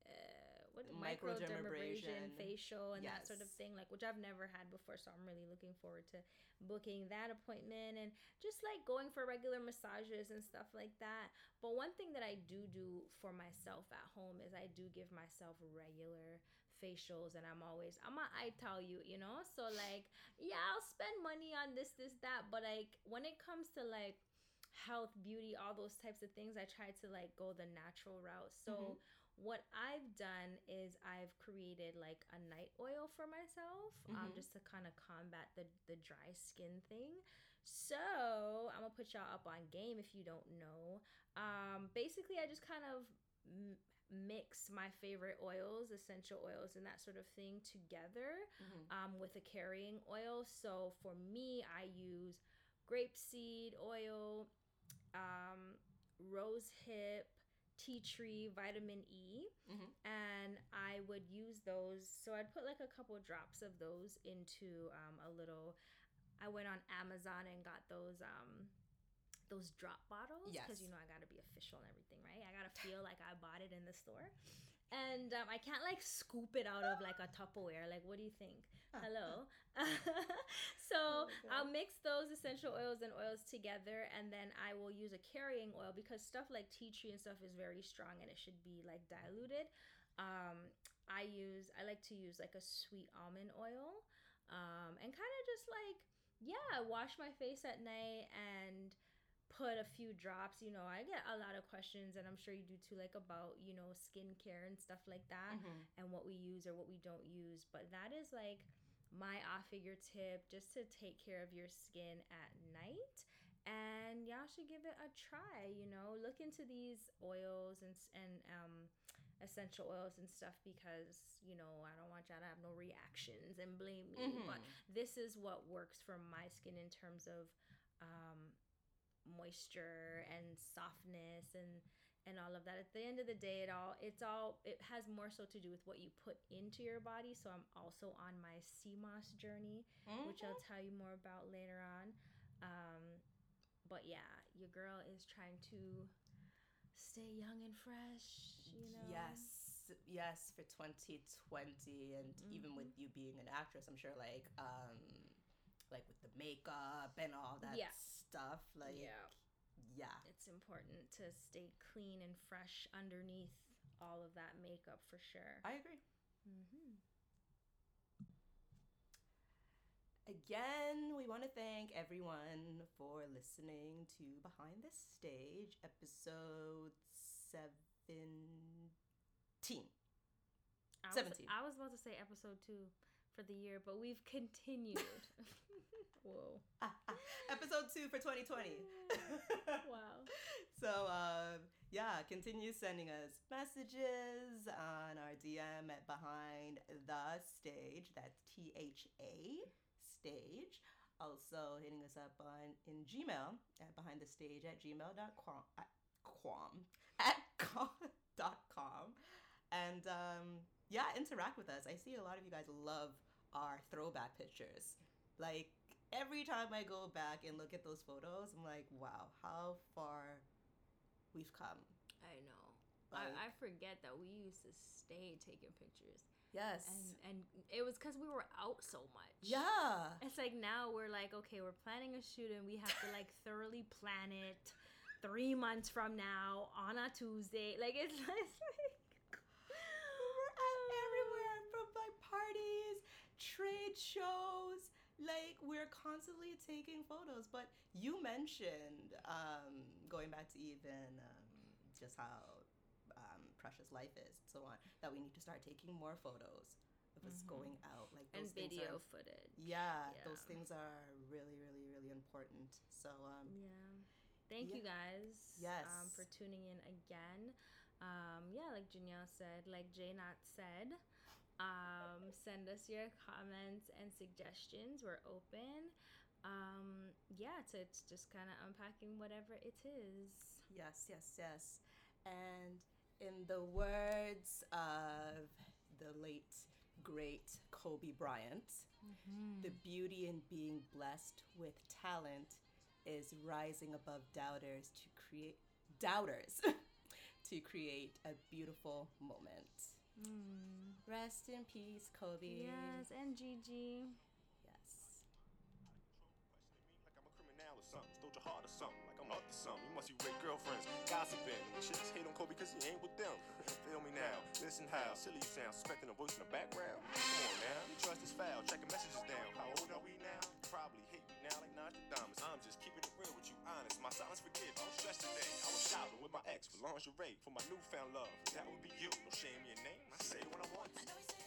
a what microdermabrasion facial and yes. that sort of thing like which I've never had before so I'm really looking forward to booking that appointment and just like going for regular massages and stuff like that but one thing that I do do for myself at home is I do give myself regular facials and I'm always I'm a I tell you, you know? So like, yeah, I'll spend money on this, this, that, but like when it comes to like health, beauty, all those types of things, I try to like go the natural route. So mm-hmm. What I've done is I've created like a night oil for myself, um, mm-hmm. um, just to kind of combat the the dry skin thing. So I'm gonna put y'all up on game if you don't know. Um, basically, I just kind of m- mix my favorite oils, essential oils, and that sort of thing together mm-hmm. um, with a carrying oil. So for me, I use grapeseed oil, um, rose hip, tea tree, vitamin E, mm-hmm. and I would use those. So I'd put like a couple drops of those into um, a little. I went on Amazon and got those. Um, those drop bottles because yes. you know I gotta be official and everything, right? I gotta feel like I bought it in the store, and um, I can't like scoop it out of like a Tupperware. Like, what do you think? Hello. [laughs] [laughs] so oh I'll mix those essential oils and oils together, and then I will use a carrying oil because stuff like tea tree and stuff is very strong and it should be like diluted. Um, I use I like to use like a sweet almond oil, um, and kind of just like yeah, wash my face at night and put a few drops. You know, I get a lot of questions, and I'm sure you do too, like about, you know, skincare and stuff like that, mm-hmm. and what we use or what we don't use. But that is like my off figure tip just to take care of your skin at night. And y'all should give it a try. You know, look into these oils and, and, um, essential oils and stuff because you know I don't want y'all to have no reactions and blame me. Mm-hmm. But this is what works for my skin in terms of um, moisture and softness and and all of that at the end of the day it all it's all it has more so to do with what you put into your body so i'm also on my moss journey mm-hmm. which i'll tell you more about later on um, but yeah your girl is trying to stay young and fresh you know yes yes for 2020 and mm-hmm. even with you being an actress i'm sure like um like with the makeup and all that yeah. stuff. Like, yeah. Yeah, it's important to stay clean and fresh underneath all of that makeup for sure. I agree. Mm-hmm. Again, we want to thank everyone for listening to Behind the Stage, episode 17. I 17. Was, I was about to say episode 2 for the year, but we've continued. [laughs] Whoa. [laughs] Episode two for 2020. [laughs] wow. So, um, yeah, continue sending us messages on our DM at Behind the Stage. That's T H A stage. Also, hitting us up on in Gmail at Behind the Stage at gmail.com. At quam, at com, dot com. And um, yeah, interact with us. I see a lot of you guys love our throwback pictures. Like, every time I go back and look at those photos, I'm like, wow, how far we've come. I know. Like, I, I forget that we used to stay taking pictures. Yes. And and it was because we were out so much. Yeah. It's like now we're like, okay, we're planning a shoot and we have to like [laughs] thoroughly plan it three months from now on a Tuesday. Like it's [laughs] like we're at everywhere from like parties, trade shows, like we're constantly taking photos. But you mentioned um, going back to even um, just how um, precious life is and so on that we need to start taking more photos of us mm-hmm. going out. Like and video are, footage. Yeah, yeah, those things are really really really important. So um, yeah. Thank yeah. you guys yes. um, for tuning in again. Um, yeah like Janelle said like Jay Not said um, send us your comments and suggestions. We're open. Um, yeah, to, to just kind of unpacking whatever it is. Yes, yes, yes. And in the words of the late, great Kobe Bryant, mm-hmm. the beauty in being blessed with talent is rising above doubters to create doubters [laughs] to create a beautiful moment. Mm. Rest in peace, Kobe. Yes, and Gigi. Yes. Like I'm a criminal or something. Stole your heart or something. Like I'm up to something. You must be great girlfriends, gossiping. Chicks hate on Kobe because he ain't with them. Feel me now? Listen how silly you sound, suspecting a voice in the background. Come on now, you trust is foul, checking messages down. How old are we now? Probably hate me now like Nostradamus. I'm just keeping honest. My silence forgive. I was stressed today. I was shopping with my ex for lingerie for my newfound love. That would be you. No shame in your name. I say what I want. I